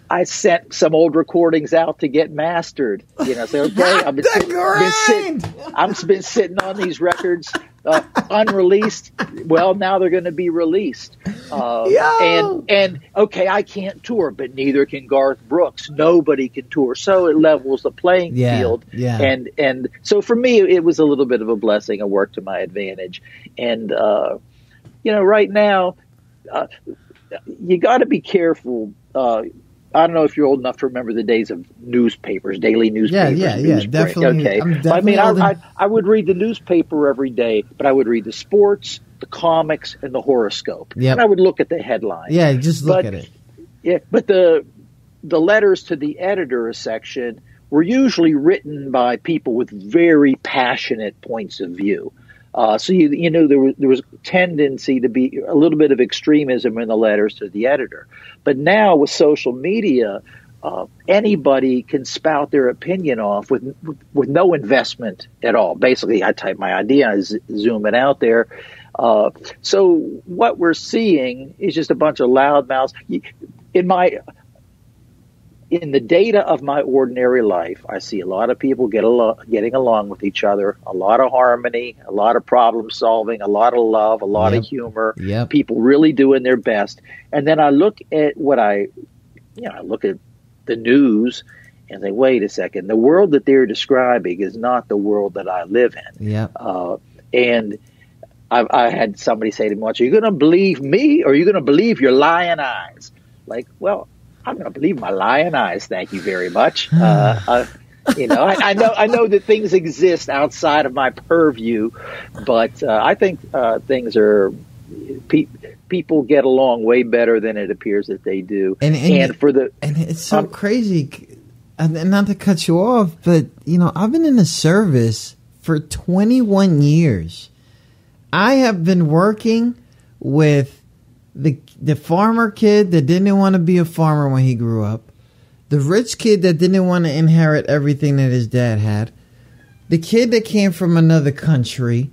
I sent some old recordings out to get mastered. You know, say okay, I've been, sit- been sitting! I've been sitting on these records uh, unreleased. Well, now they're going to be released. Uh, Yo! and and okay, I can't tour, but neither can Garth Brooks. Nobody can tour, so it levels the playing Yeah, field. yeah. And and so for me, it was a little bit of a blessing, a work to my advantage. And uh, you know, right now, uh, you got to be careful. I don't know if you're old enough to remember the days of newspapers, daily newspapers. yeah, yeah, newsprint. definitely. Okay, I mean, I, I, I would read the newspaper every day, but I would read the sports, the comics, and the horoscope. Yep. And I would look at the headlines. yeah, just look but- at it. Yeah, but the the letters to the editor section were usually written by people with very passionate points of view. Uh, so you you know there was there was tendency to be a little bit of extremism in the letters to the editor, but now with social media, uh, anybody can spout their opinion off with with no investment at all. Basically, I type my idea, I z- zoom it out there. Uh, so what we're seeing is just a bunch of loudmouths. In my in the data of my ordinary life, I see a lot of people get along, getting along with each other, a lot of harmony, a lot of problem solving, a lot of love, a lot Yep. of humor. Yep. People really doing their best. And then I look at what I, you know, I look at the news and say, wait a second, the world that they're describing is not the world that I live in. Yeah. Uh, and I, I had somebody say to me once, "Are you going to believe me, or are you going to believe your lying eyes?" Like, well, I'm going to believe my lying eyes. Thank you very much. uh, uh, you know, I, I know I know that things exist outside of my purview, but uh, I think uh, things are. Pe- people get along way better than it appears that they do, And- and- for the And it's so Um, crazy. And and not to cut you off, but you know, I've been in the service for 21 years. I have been working with the the farmer kid that didn't want to be a farmer when he grew up, the rich kid that didn't want to inherit everything that his dad had, the kid that came from another country.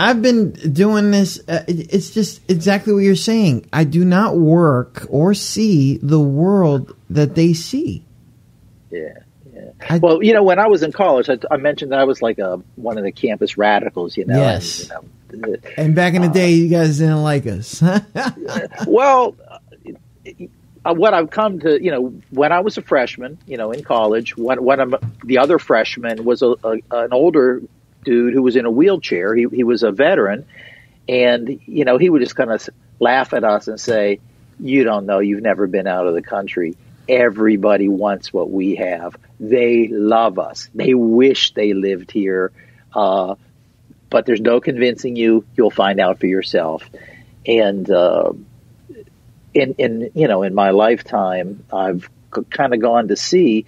I've been doing this. Uh, it's just exactly what you're saying. I do not work or see the world that they see. Yeah, yeah. I- well, you know, when I was in college, I, I mentioned that I was like a one of the campus radicals. You know, Yes. and, you know, And back in the day, you guys didn't like us. well, uh, what I've come to, you know, when I was a freshman, you know, in college, when when I'm, the other freshman was a, a an older dude who was in a wheelchair. He he was a veteran, and you know, he would just kind of laugh at us and say, "You don't know. You've never been out of the country." Everybody wants what we have. They love us. They wish they lived here. Uh, but there's no convincing you. You'll find out for yourself. And uh, in in you know in my lifetime, I've kind of gone to see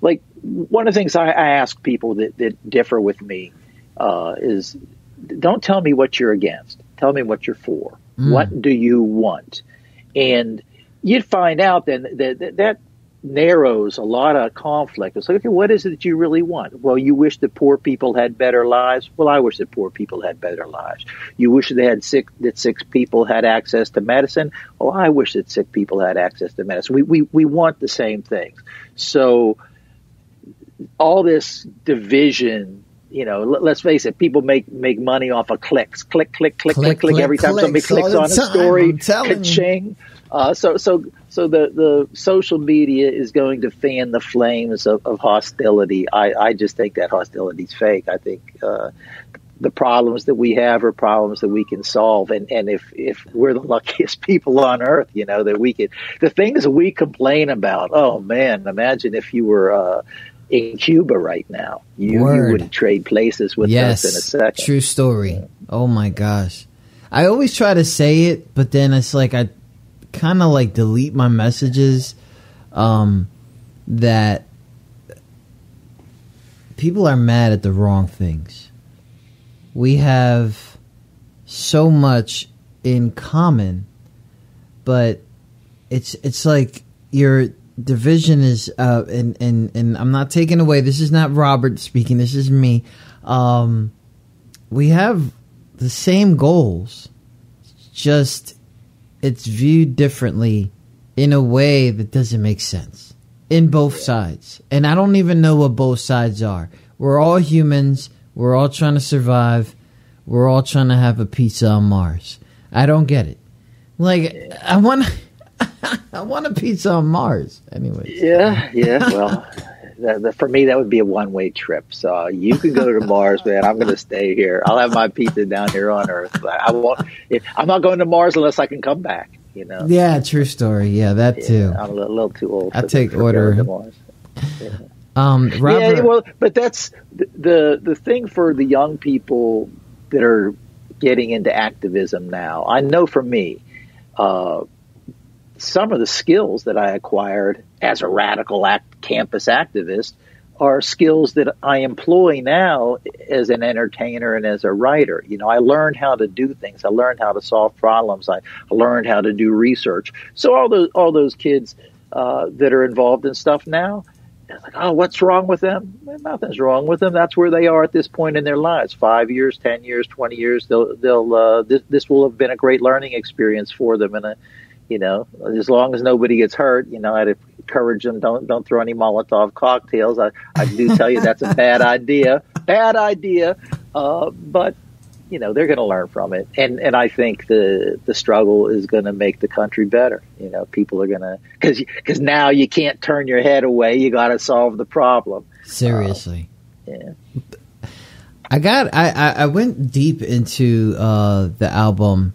like one of the things I, I ask people that, that differ with me uh, is don't tell me what you're against. Tell me what you're for. What do you want? And you'd find out then that that, that narrows a lot of conflict. It's like, okay, what is it that you really want? Well, you wish that poor people had better lives. Well, I wish that poor people had better lives. You wish that they had sick that sick people had access to medicine. Well, I wish that sick people had access to medicine. We we we want the same things. So all this division you know, let, us face it, people make make money off of clicks, click, click, click, click, click. click, Every time somebody clicks all clicks the on a story, I'm telling you. ka-ching. Uh, so, so, so the the social media is going to fan the flames of, of hostility. I, I just think that hostility is fake. I think uh, the problems that we have are problems that we can solve. And, and if, if we're the luckiest people on earth, you know, that we could, the things we complain about, oh man, imagine if you were, uh, in Cuba right now. You, you would trade places with yes, us in a second. True story. Oh my gosh. I always try to say it, but then it's like I kind of like delete my messages um, that people are mad at the wrong things. We have so much in common, but it's it's like your division is uh and and and I'm not taking away this is not Robert speaking this is me um we have the same goals just it's viewed differently in a way that doesn't make sense in both sides and I don't even know what both sides are we're all humans we're all trying to survive we're all trying to have a pizza on Mars I don't get it like I want I want a pizza on Mars. Anyway. Yeah, yeah. Well, the, the, for me, that would be a one way trip. So you can go to Mars, man. I'm going to stay here. I'll have my pizza down here on Earth. I won't. I'm not going to Mars unless I can come back. You know. Yeah, true story. Yeah, that yeah, too. I'm a little, little too old. I take order. Yeah. Um, Robert, yeah, well, but that's the, the the thing for the young people that are getting into activism now. I know for me, uh, some of the skills that I acquired as a radical act, campus activist are skills that I employ now as an entertainer and as a writer. You know, I learned how to do things. I learned how to solve problems. I learned how to do research. So all those all those kids uh, that are involved in stuff now, like, oh, what's wrong with them? Well, nothing's wrong with them. That's where they are at this point in their lives. Five years, ten years, twenty years. They'll they'll uh, this this will have been a great learning experience for them and a you know, as long as nobody gets hurt, you know, I'd encourage them don't don't throw any Molotov cocktails. I, I do tell you that's a bad idea, bad idea. Uh, but you know, they're going to learn from it, and and I think the the struggle is going to make the country better. You know, people are going to because because now you can't turn your head away. You got to solve the problem. Seriously. Uh, yeah. I got I, I went deep into uh, the album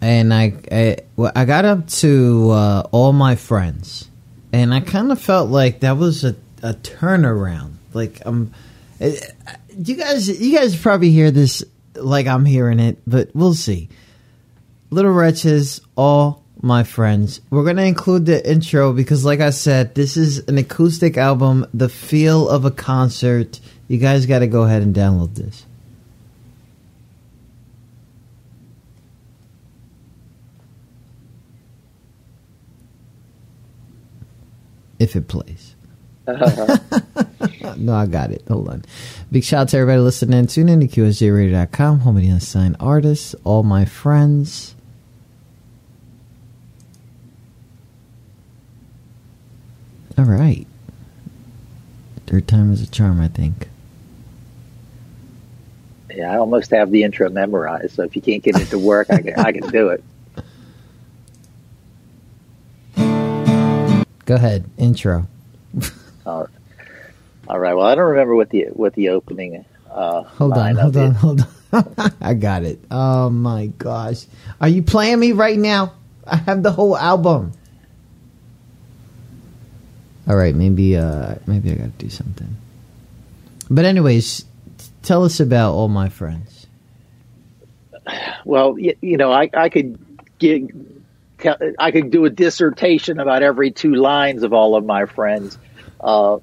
and I I, I got up to uh, all my friends, and I kind of felt like that was a, a turnaround. Like um, you guys you guys probably hear this like I'm hearing it, but we'll see. Little Wretches, all my friends. We're gonna include the intro because, like I said, this is an acoustic album, the feel of a concert. You guys got to go ahead and download this. If it plays. no, I got it. Hold on. Big shout out to everybody listening. Tune in to QSJRadio.com, home of the unsigned artists, all my friends. All right. Third time is a charm, I think. Yeah, I almost have the intro memorized, so if you can't get it to work, I can, I can do it. Go ahead, intro. all, right. all right. Well, I don't remember what the what the opening. Uh, hold on, hold on, hold on. I got it. Oh my gosh, are you playing me right now? I have the whole album. All right, maybe uh, maybe I got to do something. But anyways, tell us about all my friends. Well, you, you know, I I could get I could do a dissertation about every two lines of all of my friends. Uh,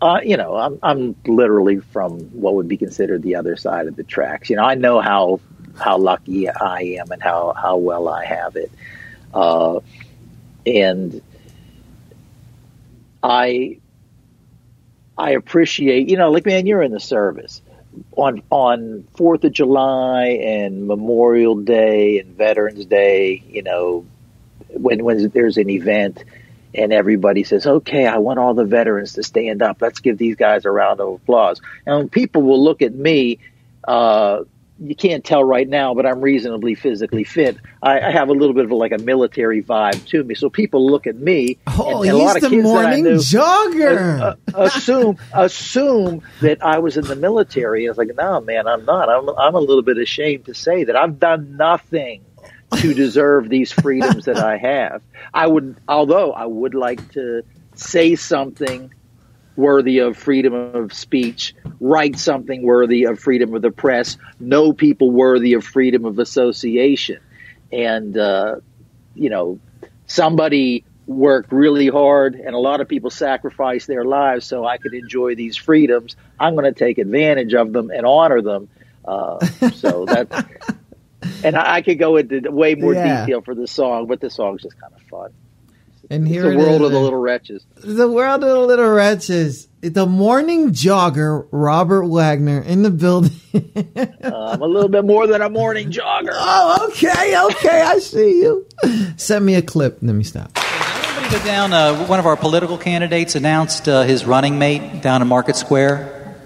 uh, you know, I'm, I'm literally from what would be considered the other side of the tracks. You know, I know how how lucky I am and how how well I have it, uh, and I I appreciate. You know, like man, you're in the service on on Fourth of July and Memorial Day and Veterans Day, you know, when when there's an event and everybody says, "Okay, I want all the veterans to stand up. Let's give these guys a round of applause." And people will look at me uh, you can't tell right now, but I'm reasonably physically fit. I, I, have a little bit of a, like a military vibe to me, so people look at me. Oh, and, and he's the morning knew, jogger. Uh, uh, assume assume that I was in the military. I was like, no, man, I'm not. I'm I'm a little bit ashamed to say that I've done nothing to deserve these freedoms that I have. I would, although I would like to say something worthy of freedom of speech, write something worthy of freedom of the press, know people worthy of freedom of association. And, uh, you know, somebody worked really hard and a lot of people sacrificed their lives so I could enjoy these freedoms. I'm going to take advantage of them and honor them. Uh, so that, and I, I, could go into way more yeah. detail for the song, but the song's just kind of fun. And here the world of the little wretches. The world of the little wretches. The morning jogger, Robert Wagner, in the building. uh, I'm a little bit more than a morning jogger. Oh, okay, okay, I see you. Send me a clip. Let me stop. Everybody go down. Uh, one of our political candidates announced uh, his running mate down in Market Square.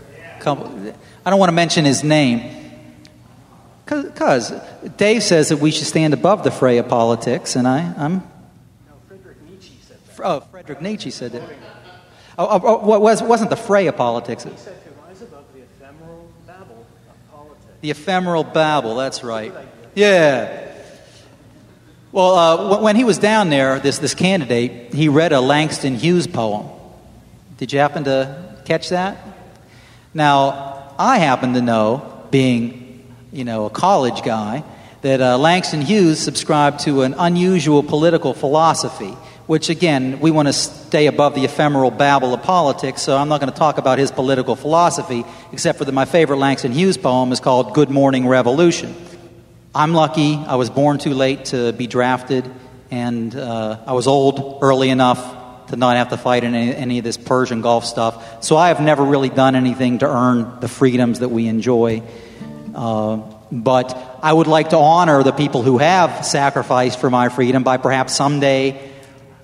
I don't want to mention his name. Because Dave says that we should stand above the fray of politics, and I, I'm Oh, Frederick Nietzsche said that. Oh, oh, oh was, wasn't the fray of politics. He said to rise above the ephemeral babble of politics. The ephemeral babble, that's right. Yeah. Well, uh, when he was down there, this, this candidate, he read a Langston Hughes poem. Did you happen to catch that? Now, I happen to know, being, you know, a college guy, that uh, Langston Hughes subscribed to an unusual political philosophy which again, we want to stay above the ephemeral babble of politics, so I'm not going to talk about his political philosophy, except for that my favorite Langston Hughes poem is called Good Morning Revolution. I'm lucky, I was born too late to be drafted, and uh, I was old early enough to not have to fight in any, any, of this Persian Gulf stuff. So I have never really done anything to earn the freedoms that we enjoy. Uh, but I would like to honor the people who have sacrificed for my freedom by perhaps someday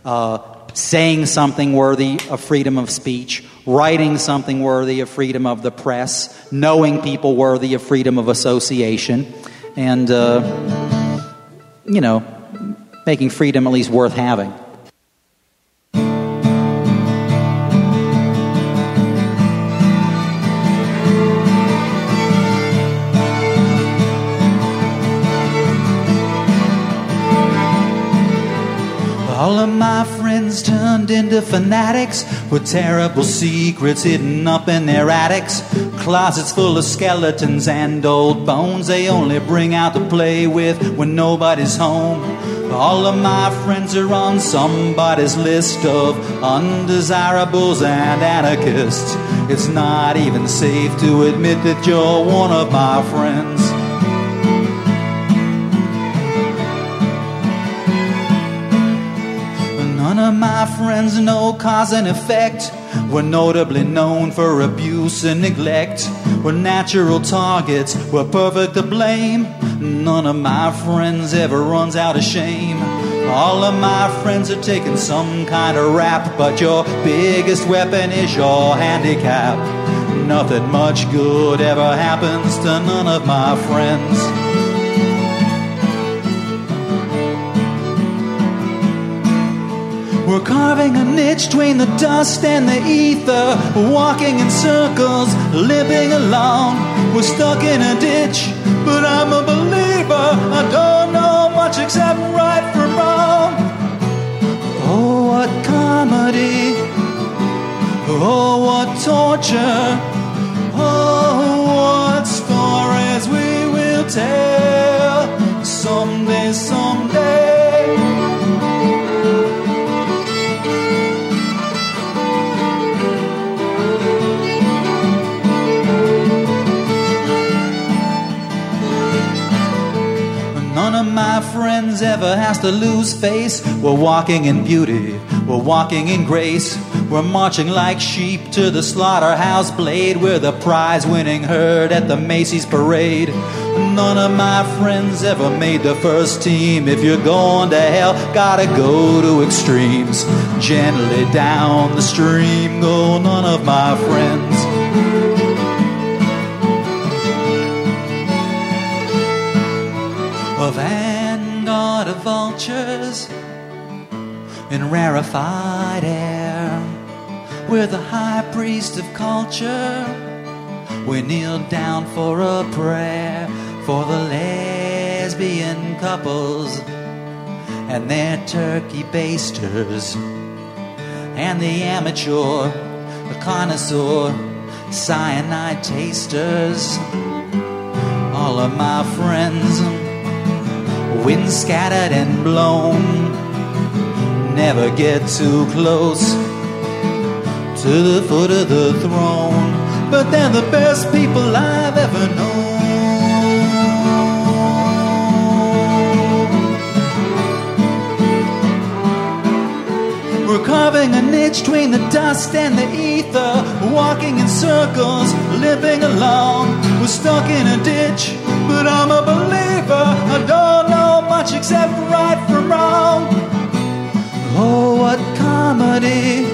uh, saying something worthy of freedom of speech, writing something worthy of freedom of the press, knowing people worthy of freedom of association, and, uh, you know, making freedom at least worth having. All of my friends turned into fanatics with terrible secrets hidden up in their attics. Closets full of skeletons and old bones they only bring out to play with when nobody's home. All of my friends are on somebody's list of undesirables and anarchists. It's not even safe to admit that you're one of my friends. Of my friends know cause and effect. We're notably known for abuse and neglect. We're natural targets, we're perfect to blame. None of my friends ever runs out of shame. All of my friends are taking some kind of rap, but your biggest weapon is your handicap. Nothing much good ever happens to none of my friends. We're carving a niche between the dust and the ether. We're walking in circles, limping along. We're stuck in a ditch, but I'm a believer. I don't know much except right from wrong. Oh, what comedy! Oh, what torture! Oh, what stories we will tell someday, someday. Has to lose face. We're walking in beauty, we're walking in grace. We're marching like sheep to the slaughterhouse blade. We're the prize winning herd at the Macy's parade. None of my friends ever made the first team. If you're going to hell, gotta go to extremes. Gently down the stream go none of my friends. In rarefied air. We're the high priest of culture. We kneel down for a prayer for the lesbian couples and their turkey basters and the amateur, the connoisseur, cyanide tasters. All of my friends, wind scattered and blown, never get too close to the foot of the throne. But they're the best people I've ever known. We're carving a niche between the dust and the ether, walking in circles, limping along. We're stuck in a ditch, but I'm a believer. I don't much except right from wrong. Oh, what comedy!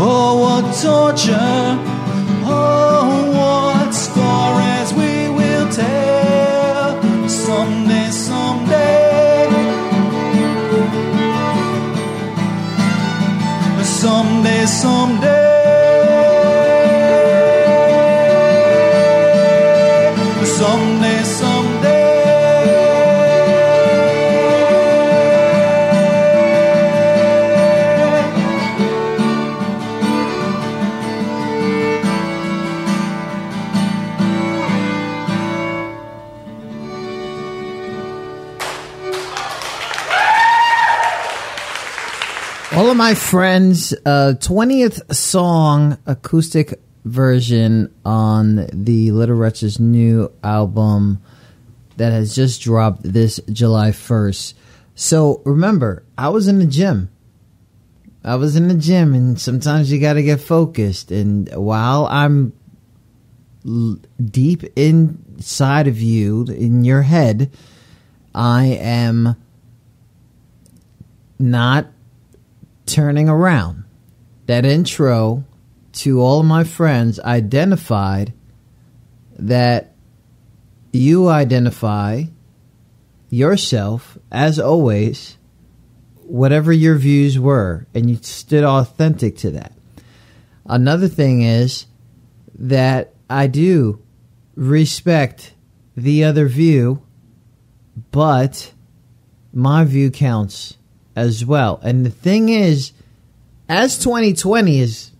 Oh, what torture! Oh, what stories we will tell someday, someday. Someday, someday. All of my friends, uh, 20th song acoustic version on the Little Wretches' new album that has just dropped this July 1st. So remember, I was in the gym. I was in the gym, and sometimes you got to get focused. And while I'm l- deep inside of you, in your head, I am not turning around. That intro to all my friends identified that you identify yourself as always, whatever your views were, and you stood authentic to that. Another thing is that I do respect the other view, but my view counts as well. And the thing is, as 2020 is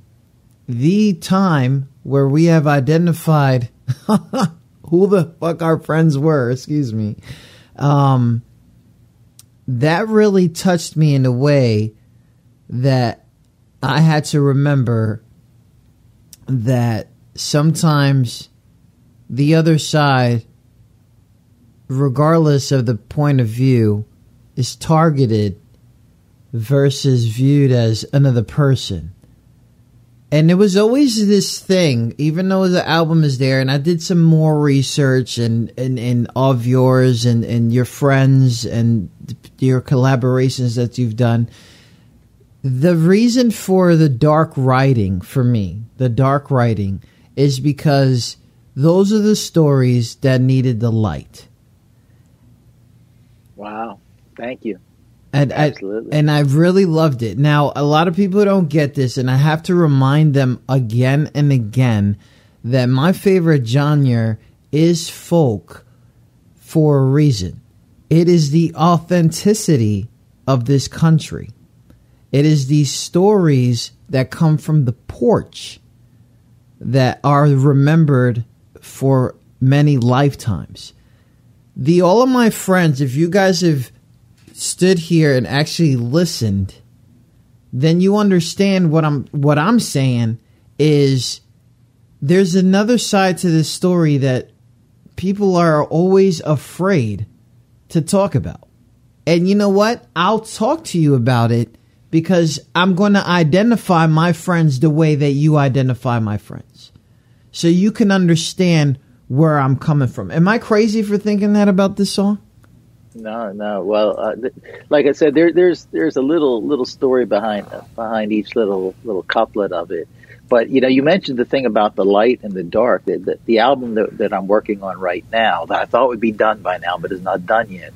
the time where we have identified who the fuck our friends were, excuse me, um, that really touched me in a way that I had to remember that sometimes the other side, regardless of the point of view, is targeted versus viewed as another person. And it was always this thing, even though the album is there, and I did some more research and, and, and of yours and, and your friends and your collaborations that you've done. The reason for the dark writing for me, the dark writing, is because those are the stories that needed the light. Wow. Thank you. And Absolutely. I and I really loved it. Now, a lot of people don't get this, and I have to remind them again and again that my favorite genre is folk for a reason. It is the authenticity of this country. It is these stories that come from the porch that are remembered for many lifetimes. The all of my friends, if you guys have stood here and actually listened, then you understand what I'm what I'm saying is there's another side to this story that people are always afraid to talk about. And you know what? I'll talk to you about it because I'm going to identify my friends the way that you identify my friends. So you can understand where I'm coming from. Am I crazy for thinking that about this song? No, no. Well, uh, th- like I said, there, there's there's a little little story behind behind each little little couplet of it. but you know, you mentioned the thing about the light and the dark. The, the, the album that, that, I'm working on right now, that I thought would be done by now, but is not done yet.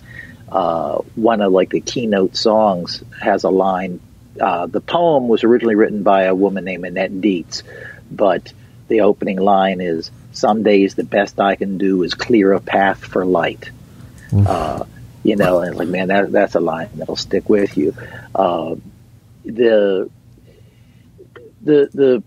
Uh, one of like the keynote songs has a line. Uh, the poem was originally written by a woman named Annette Dietz, but the opening line is, "Some days the best I can do is clear a path for light." Uh, you know, and like, man, that that's a line that'll stick with you. Uh, the the the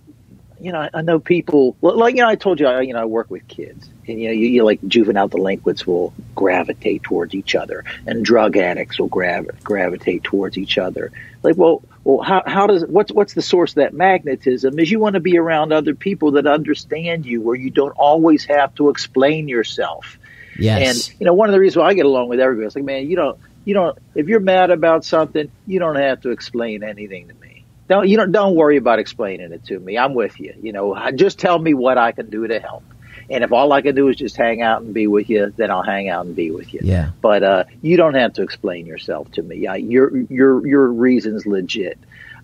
you know, I know people like you know I told you I you know I work with kids and you know you, you like juvenile delinquents will gravitate towards each other and drug addicts will grav- gravitate towards each other. Like, well, well, how how does what's what's the source of that magnetism? Is you want to be around other people that understand you, where you don't always have to explain yourself. Yes. And you know, one of the reasons why I get along with everybody is like, man, you don't you don't if you're mad about something, you don't have to explain anything to me don't you don't don't worry about explaining it to me. I'm with you. You know, just tell me what I can do to help. And if all I can do is just hang out and be with you, then I'll hang out and be with you. Yeah. But uh, you don't have to explain yourself to me. I, your your your reason's legit.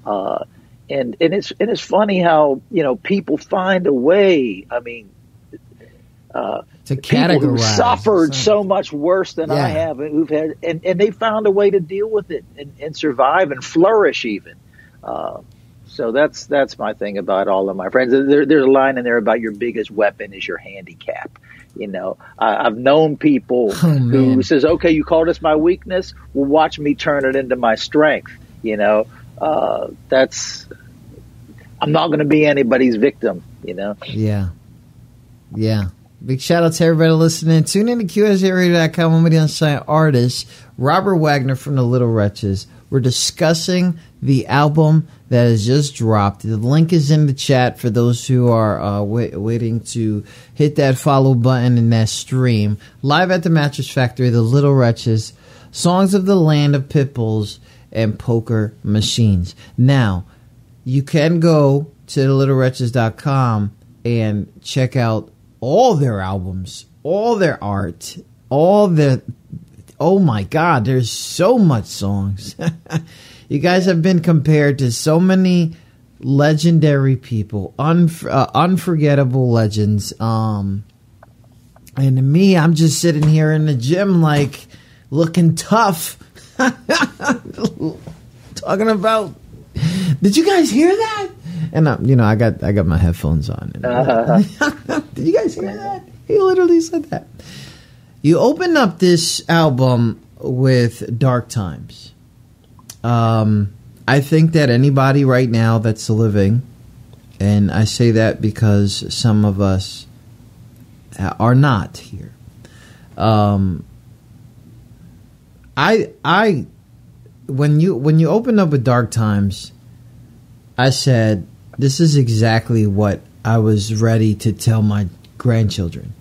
Uh, and and it's and it's funny how you know people find a way. I mean, uh, to people who suffered so much worse than I have, and who've had, and, and they found a way to deal with it and, and survive and flourish even. Uh, so that's that's my thing about all of my friends. There, there's a line in there about your biggest weapon is your handicap. You know, I, I've known people Oh, who says, "Okay, you call this my weakness. Well, watch me turn it into my strength." You know, uh, that's I'm not going to be anybody's victim. You know. Yeah. Yeah. Big shout out to everybody listening. Tune in to QSJRadio.com. I'm with the unsigned artist, Robert Wagner from the Little Wretches. We're discussing the album that has just dropped. The link is in the chat for those who are uh, wait, waiting to hit that follow button in that stream. Live at the Mattress Factory, The Little Wretches, Songs of the Land of Pitbulls, and Poker Machines. Now, you can go to littlewretches.com and check out all their albums, all their art, all their. Oh my God, there's so much songs. you guys have been compared to so many legendary people, unf- uh, unforgettable legends. Um, and to me, I'm just sitting here in the gym, like looking tough, talking about. Did you guys hear that? And uh, you know, I got I got my headphones on. And, Did you guys hear that? He literally said that. You open up this album with Dark Times. Um, I think that anybody right now that's living, and I say that because some of us are not here. Um, I I when you when you open up with Dark Times, I said this is exactly what I was ready to tell my grandchildren.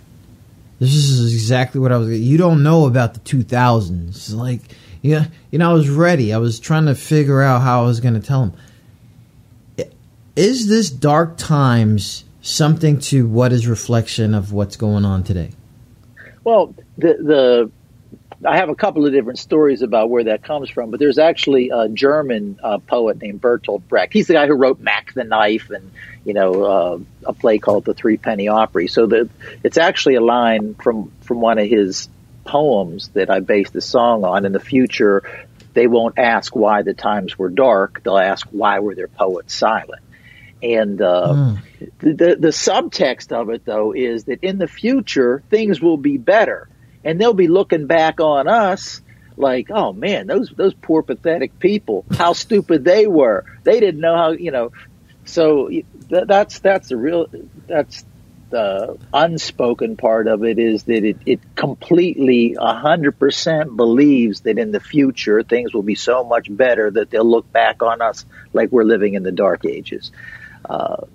This is exactly what I was. You don't know about the 2000s, like yeah, you know. I was ready. I was trying to figure out how I was going to tell them. Is this dark times something to what is reflection of what's going on today? Well, the the I have a couple of different stories about where that comes from, but there's actually a German uh, poet named Bertolt Brecht. He's the guy who wrote Mack the Knife and you know uh, a play called The Three Penny Opera. So the it's actually a line from from one of his poems that I based the song on. In the future, they won't ask why the times were dark; they'll ask why were their poets silent. And uh, the, the the subtext of it, though, is that in the future things will be better, and they'll be looking back on us like, oh man, those those poor pathetic people, how stupid they were. They didn't know how, you know. So th- that's that's the real that's the unspoken part of it is that it, it completely a hundred percent believes that in the future things will be so much better that they'll look back on us like we're living in the dark ages. Uh,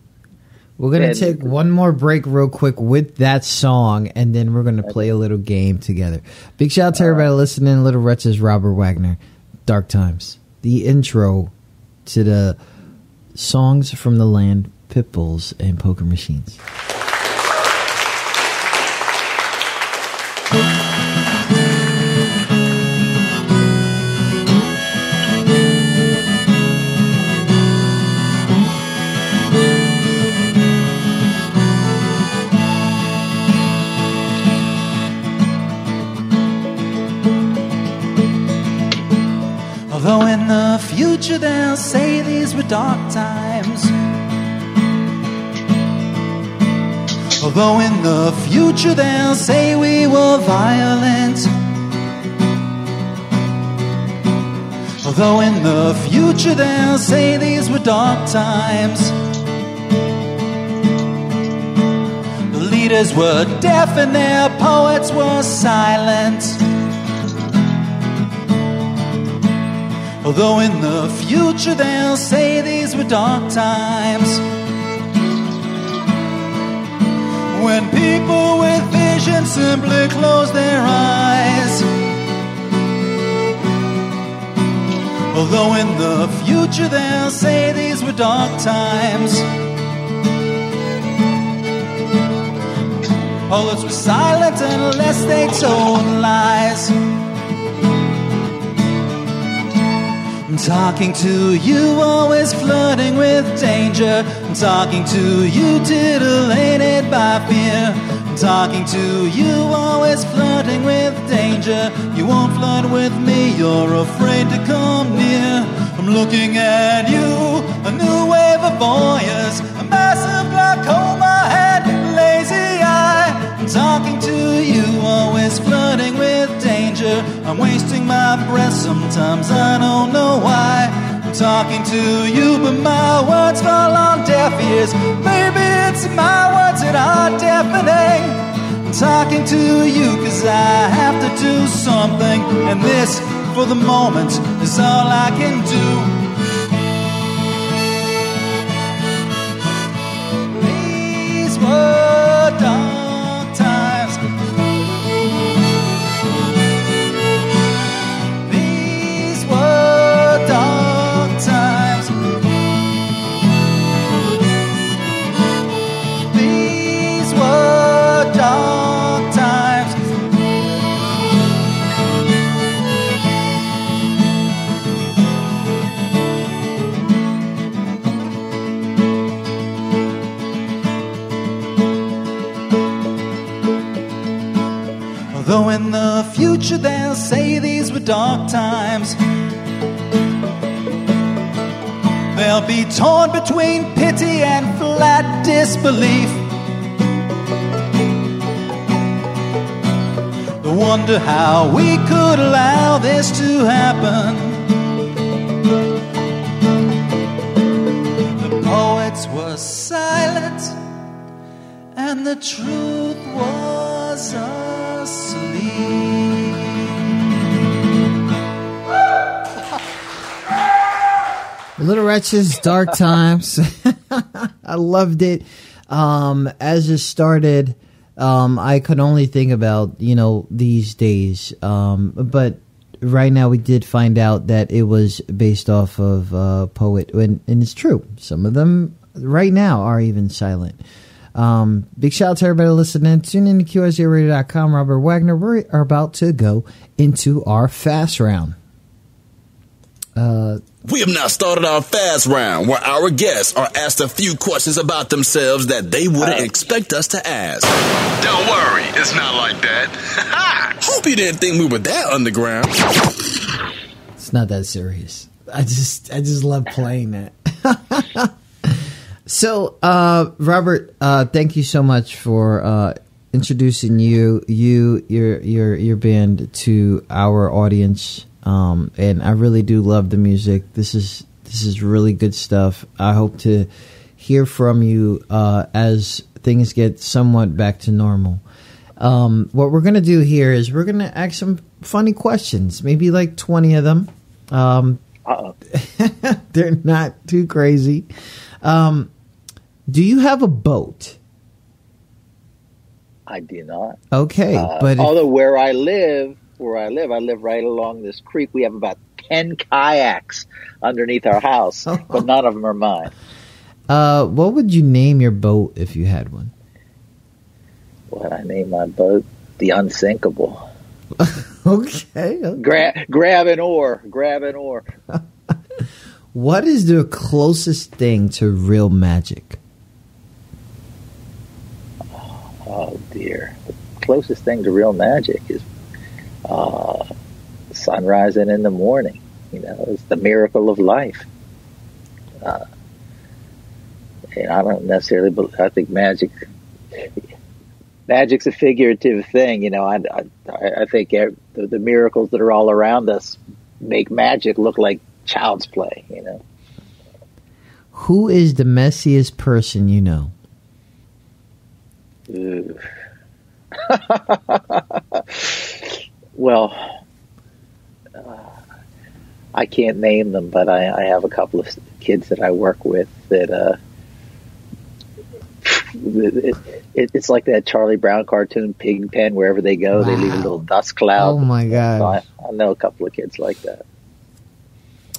We're going to take one more break real quick with that song, and then we're going to play a little game together. Big shout out to everybody listening. Little Wretches, Robert Wagner, Dark Times. The intro to the songs from the land, Pitbulls, and Poker Machines. Future they'll say these were dark times. Although in the future they'll say we were violent. Although in the future they'll say these were dark times. The leaders were deaf and their poets were silent. Although in the future they'll say these were dark times. When people with vision simply close their eyes. Although in the future they'll say these were dark times. Poets were silent unless they told lies. I'm talking to you, always flirting with danger. I'm talking to you, titillated by fear. I'm talking to you, always flirting with danger. You won't flirt with me, you're afraid to come near. I'm looking at you, a new wave of voyeurs, a massive glaucoma head, lazy. I'm talking to you, always flirting with danger. I'm wasting my breath, sometimes I don't know why. I'm talking to you, but my words fall on deaf ears. Maybe it's my words that are deafening. I'm talking to you, cause I have to do something, and this, for the moment, is all I can do. These were dark the future they'll say these were dark times. They'll be torn between pity and flat disbelief. They wonder how we could allow this to happen. The poets were silent, and the truth was asleep. Little Wretches, Dark Times. I loved it. Um, as it started, um, I could only think about, you know, these days. Um, but right now we did find out that it was based off of a poet. And, and it's true. Some of them right now are even silent. Um, big shout out to everybody listening. Tune in to QSJRadio.com. Robert Wagner. We are about to go into our fast round. Uh, We have now started our fast round where our guests are asked a few questions about themselves that they wouldn't expect us to ask. Don't worry, it's not like that. Hope you didn't think we were that underground. It's not that serious. I just I just love playing that. so, uh, Robert, uh, thank you so much for uh, introducing you, you, your your your band to our audience. Um, and I really do love the music. This is this is really good stuff. I hope to hear from you uh, as things get somewhat back to normal. Um, what we're gonna do here is we're gonna ask some funny questions, maybe like twenty of them. Um, they're not too crazy. Um, do you have a boat? I do not. Okay, Uh, but if- although where I live, where I live, I live right along this creek. We have about ten kayaks underneath our house, but none of them are mine. uh, what would you name your boat if you had one? What I name my boat? The unsinkable. Okay. Grab, grab an oar. Grab an oar. What is the closest thing to real magic? Oh dear. The closest thing to real magic is uh, sunrising in the morning. You know, it's the miracle of life. Uh, and I don't necessarily, bel I think magic, magic's a figurative thing. You know, I, I, I think the, the miracles that are all around us make magic look like child's play. You know. Who is the messiest person you know? Well, I can't name them, but I, I have a couple of kids that I work with that uh, it, it, it's like that Charlie Brown cartoon, pig pen. Wherever they go, they leave a little dust cloud. Oh my god! So I, I know a couple of kids like that.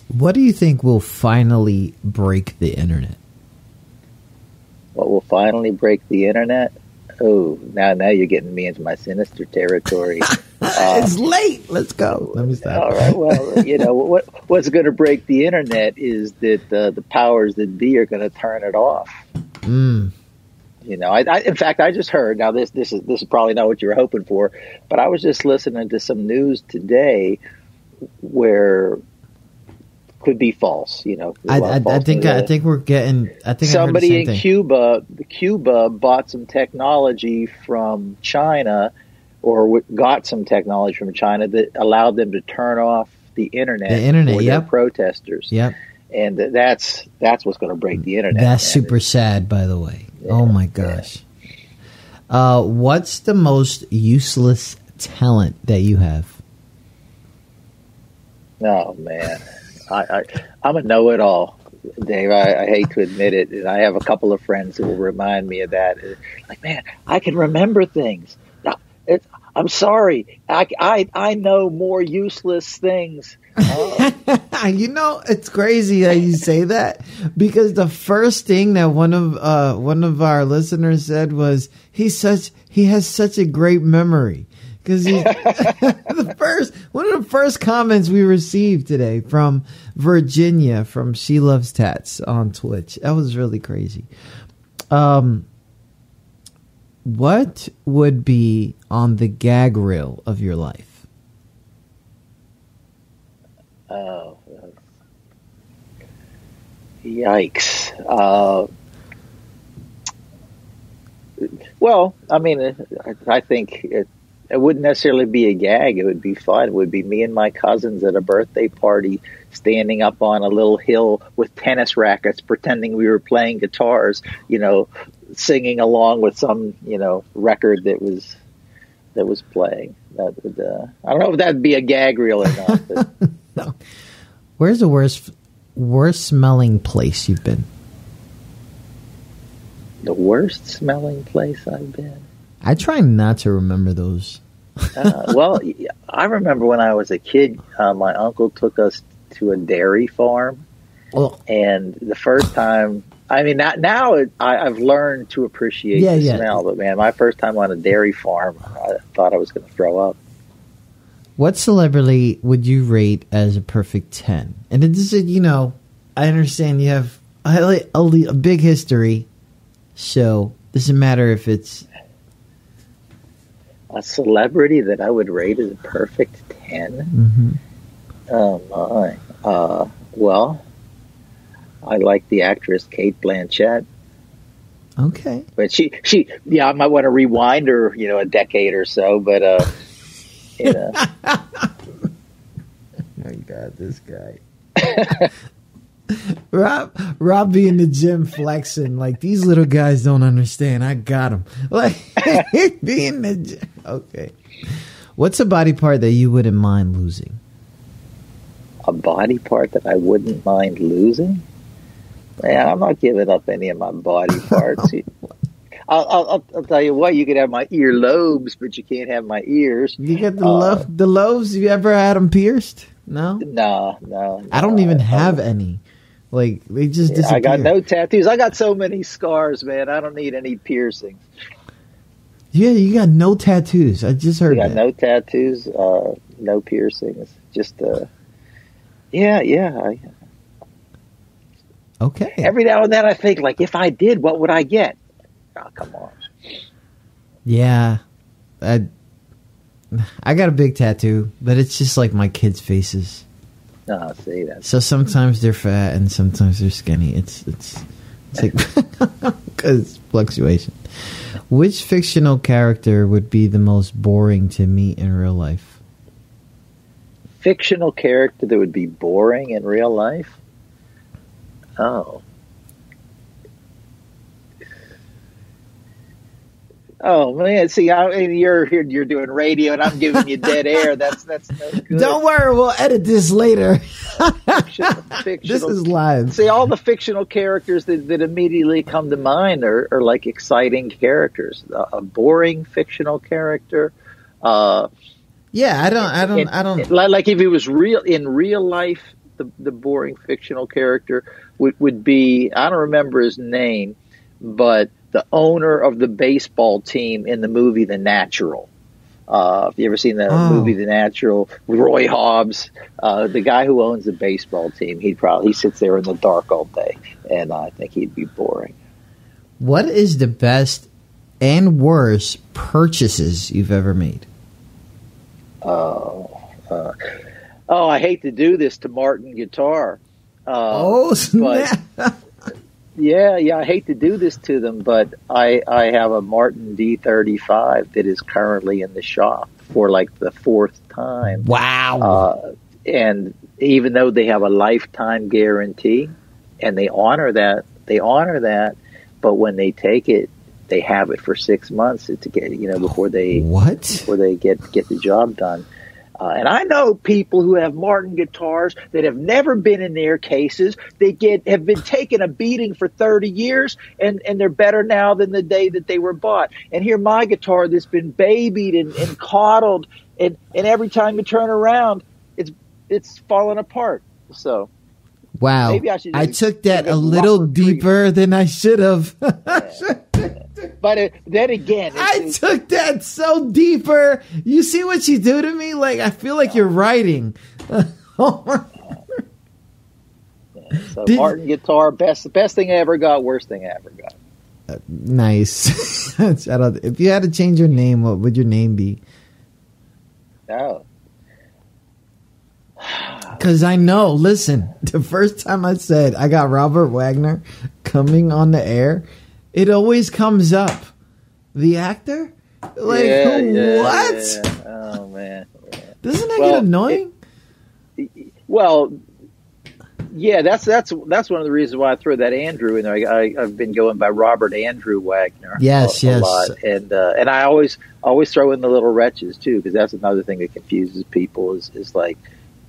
What do you think will finally break the internet? What will finally break the internet? Oh, now now you're getting me into my sinister territory. Uh, it's late. Let's go. Let me stop. All right. Well, you know what what's going to break the internet is that uh, the powers that be are going to turn it off. Mm. You know, I, I, in fact, I just heard. Now, this this is this is probably not what you were hoping for, but I was just listening to some news today where could be false. You know, I, I, I think I think we're getting. I think somebody in thing. Cuba, Cuba bought some technology from China, or got some technology from China that allowed them to turn off the internet. The internet, for yep. protesters. Yep. And that's that's what's going to break the internet. That's man. super sad, by the way. Yeah, oh my gosh. Yeah. Uh, what's the most useless talent that you have? Oh man. I, I I'm a know-it-all, Dave. I, I hate to admit it, and I have a couple of friends who will remind me of that. Like, man, I can remember things. It, I'm sorry, I, I I know more useless things. Uh, you know, it's crazy that you say that because the first thing that one of uh, one of our listeners said was he such he has such a great memory because the first one of the first comments we received today from Virginia from She Loves Tats on Twitch. That was really crazy. Um, what would be on the gag reel of your life? Oh, yikes! Uh, well, I mean, I think it, it wouldn't necessarily be a gag. It would be fun. It would be me and my cousins at a birthday party standing up on a little hill with tennis rackets, pretending we were playing guitars, you know, singing along with some, you know, record that was, that was playing. That would, uh, I don't know if that'd be a gag reel or not. But. no. Where's the worst, worst smelling place you've been? The worst smelling place I've been? I try not to remember those. uh, well, I remember when I was a kid, uh, my uncle took us to a dairy farm, oh. and the first time, I mean, not, now it, I, have learned to appreciate yeah, the yeah. smell, but man, my first time on a dairy farm, I thought I was going to throw up. What celebrity would you rate as a perfect ten? And this is, you know, I understand you have a, a, a big history, so doesn't matter if it's a celebrity that I would rate as a perfect 10? Mm-hmm. Oh, my. Uh, well, I like the actress Cate Blanchett. Okay. But she, she, yeah, I might want to rewind her, you know, a decade or so, but, uh, you know. My God, this guy. Rob, Rob be in the gym flexing like these little guys don't understand. I got them. Like be in the gym. Okay. What's a body part that you wouldn't mind losing? A body part that I wouldn't mind losing? Man, I'm not giving up any of my body parts. I'll, I'll, I'll, tell you what, you could have my ear lobes, but you can't have my ears. You get the uh, lo- the lobes. You ever had them pierced? No, no, no. I don't even have any. Like they just yeah, disappear. I got no tattoos. I got so many scars, man. I don't need any piercings. Yeah, you got no tattoos. I just heard. You got that. no tattoos, uh, no piercings. Just uh, yeah, yeah. I, okay. Every now and then, I think like, if I did, what would I get? Oh, come on. Yeah, I I got a big tattoo, but it's just like my kids' faces. No, see that. So sometimes they're fat and sometimes they're skinny. It's it's it's like because fluctuation. Which fictional character would be the most boring to meet in real life? Fictional character that would be boring in real life. Oh. Oh man! See, I you're here. You're doing radio, and I'm giving you dead air. That's that's no good. Don't worry, we'll edit this later. Fictional- This is live. See, all the fictional characters that, that immediately come to mind are, are like exciting characters. A, a boring fictional character. Uh, Yeah, I don't, I don't, in- I don't. Like, like if he was real in real life, the the boring fictional character would would be I don't remember his name, but the owner of the baseball team in the movie The Natural. Uh, if you ever seen the Oh. movie The Natural, Roy Hobbs, uh, the guy who owns the baseball team, he probably he sits there in the dark all day, and I think he'd be boring. What is the best and worst purchases you've ever made? Oh, uh, oh, I hate to do this to Martin Guitar. Uh, Oh, snap. Yeah, yeah, I hate to do this to them, but I I have a Martin D35 that is currently in the shop for like the fourth time. Wow. Uh, and even though they have a lifetime guarantee and they honor that, they honor that, but when they take it, they have it for six months to get, you know, before they what? before they get get the job done. Uh, and I know people who have Martin guitars that have never been in their cases. They get have been taking a beating for thirty years, and and they're better now than the day that they were bought. And here, my guitar that's been babied and, and coddled, and and every time you turn around, it's it's falling apart. So Wow. Maybe I should I took that a little deeper than I should have. but it, then again, it's, I took that so deeper. You see what you do to me? Like I feel like you're writing. Oh so did- Martin guitar, best best thing I ever got, worst thing I ever got. Uh, nice. Shout out. If you had to change your name, what would your name be? No. Because I know, listen, the first time I said I got Robert Wagner coming on the air, it always comes up. The actor? Like, Yeah, yeah, what? yeah. Oh man. Doesn't that Well, get annoying? Well, yeah, that's that's that's one of the reasons why I throw that Andrew in there. I, I, I've been going by Robert Andrew Wagner. Yes, a, a yes. lot. and uh, and I always always throw in the little wretches too, because that's another thing that confuses people. Is is like,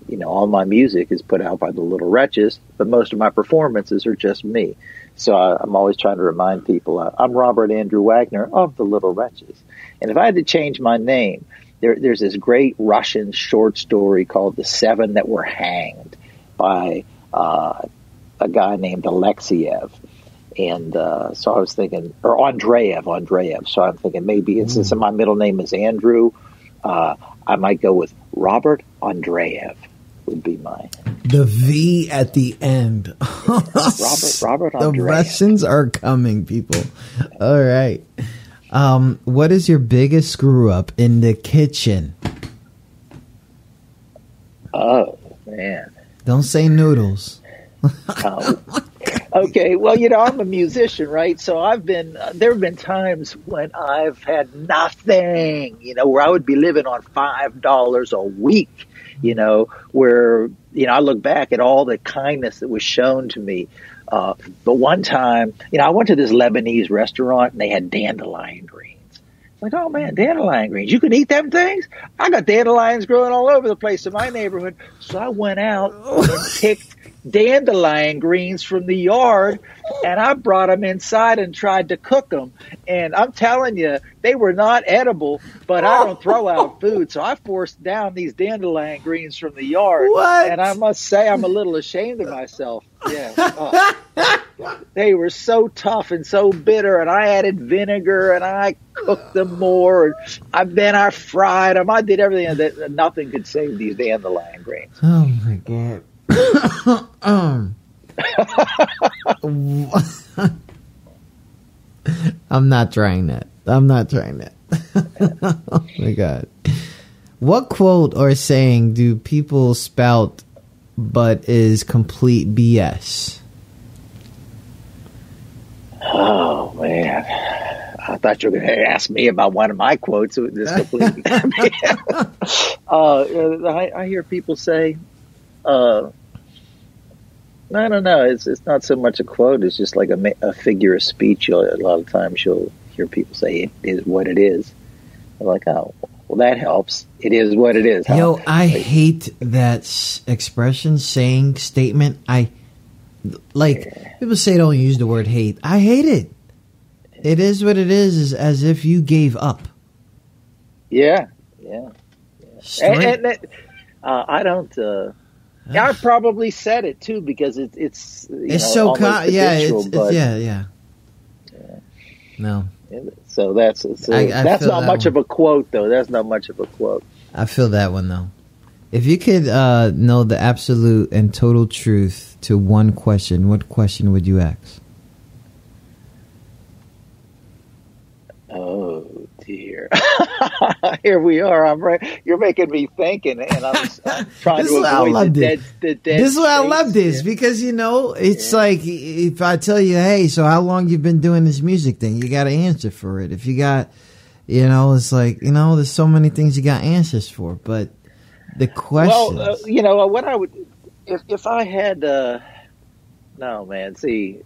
you know, all my music is put out by the little wretches, but most of my performances are just me. So I, I'm always trying to remind people uh, I'm Robert Andrew Wagner of the Little Wretches. And if I had to change my name, there, there's this great Russian short story called The Seven That Were Hanged by uh, a guy named Alexiev. And uh, so I was thinking, or Andreev, Andreev. So I'm thinking maybe it's, since my middle name is Andrew, uh, I might go with Robert Andreev would be mine. The V at the end. Robert Robert the. Russians are coming, people. All right. Um, what is your biggest screw up in the kitchen? Oh man. Don't say noodles. Um, okay, well, you know, I'm a musician, right? So I've been, uh, there have been times when I've had nothing, you know, where I would be living on $5 a week, you know, where, you know, I look back at all the kindness that was shown to me. Uh, but one time, you know, I went to this Lebanese restaurant and they had dandelion greens. It's Like, oh man, dandelion greens. You can eat them things? I got dandelions growing all over the place in my neighborhood. So I went out and picked dandelion greens from the yard and I brought them inside and tried to cook them. And I'm telling you, they were not edible, but I don't throw out food. So I forced down these dandelion greens from the yard. What? And I must say, I'm a little ashamed of myself. Yeah. Oh. they were so tough and so bitter, and I added vinegar and I cooked them more. And I then I fried them. I did everything that nothing could save these dandelion greens. Oh my god. Um. I'm not trying that. I'm not trying that. oh my god. What quote or saying do people spout but is complete BS? Oh man, I thought you were going to ask me about one of my quotes. This completely. uh, I, I hear people say, uh, I don't know. It's it's not so much a quote. It's just like a, a figure of speech. You'll, a lot of times you'll hear people say it is what it is. I'm like, oh, well, that helps. It is what it is. huh? Yo, I hate that expression, saying, statement. I like people say don't use the word hate. I hate it. It is what it is. Is as if you gave up. Yeah, yeah. Straight- And, and that, uh, I don't. Uh, yeah, I probably said it too because it, it's it's know, so con- yeah, it's, it's but- yeah, yeah. No, So that's so I- I that's not that much one. of a quote though. That's not much of a quote. I feel that one though. If you could uh, know the absolute and total truth to one question, what question would you ask? Oh dear. Here we are. I'm right. You're making me thinking, and I'm, I'm trying This to is why I avoid the dead, the dead. This is why I love this because you know it's like if I tell you, hey, so how long you've been doing this music thing? You got to answer for it. If you got, you know, it's like you know, there's so many things you got answers for, but the questions. Well, uh, you know what I would if if I had. uh No, man. See,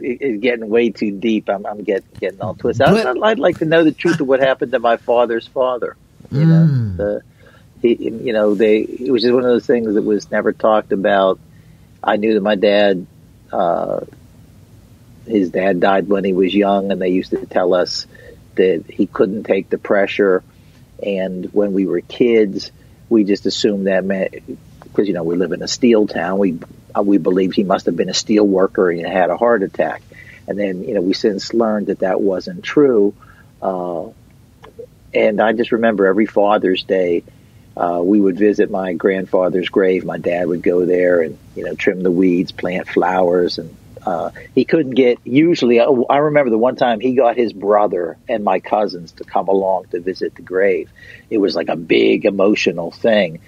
it, it's getting way too deep. I'm, I'm getting getting all twisted. But- I'd, I'd like to know the truth of what happened to my father's father. You know, Mm. the, he, you know, they. It was just one of those things that was never talked about. I knew that my dad, uh, his dad died when he was young, and they used to tell us that he couldn't take the pressure. And when we were kids, we just assumed that meant because you know we live in a steel town. We uh, we believed he must have been a steel worker and had a heart attack. And then you know we since learned that that wasn't true. Uh, and I just remember every Father's Day, uh, we would visit my grandfather's grave. My dad would go there and you know trim the weeds, plant flowers, and uh, he couldn't get. Usually, I, I remember the one time he got his brother and my cousins to come along to visit the grave. It was like a big emotional thing,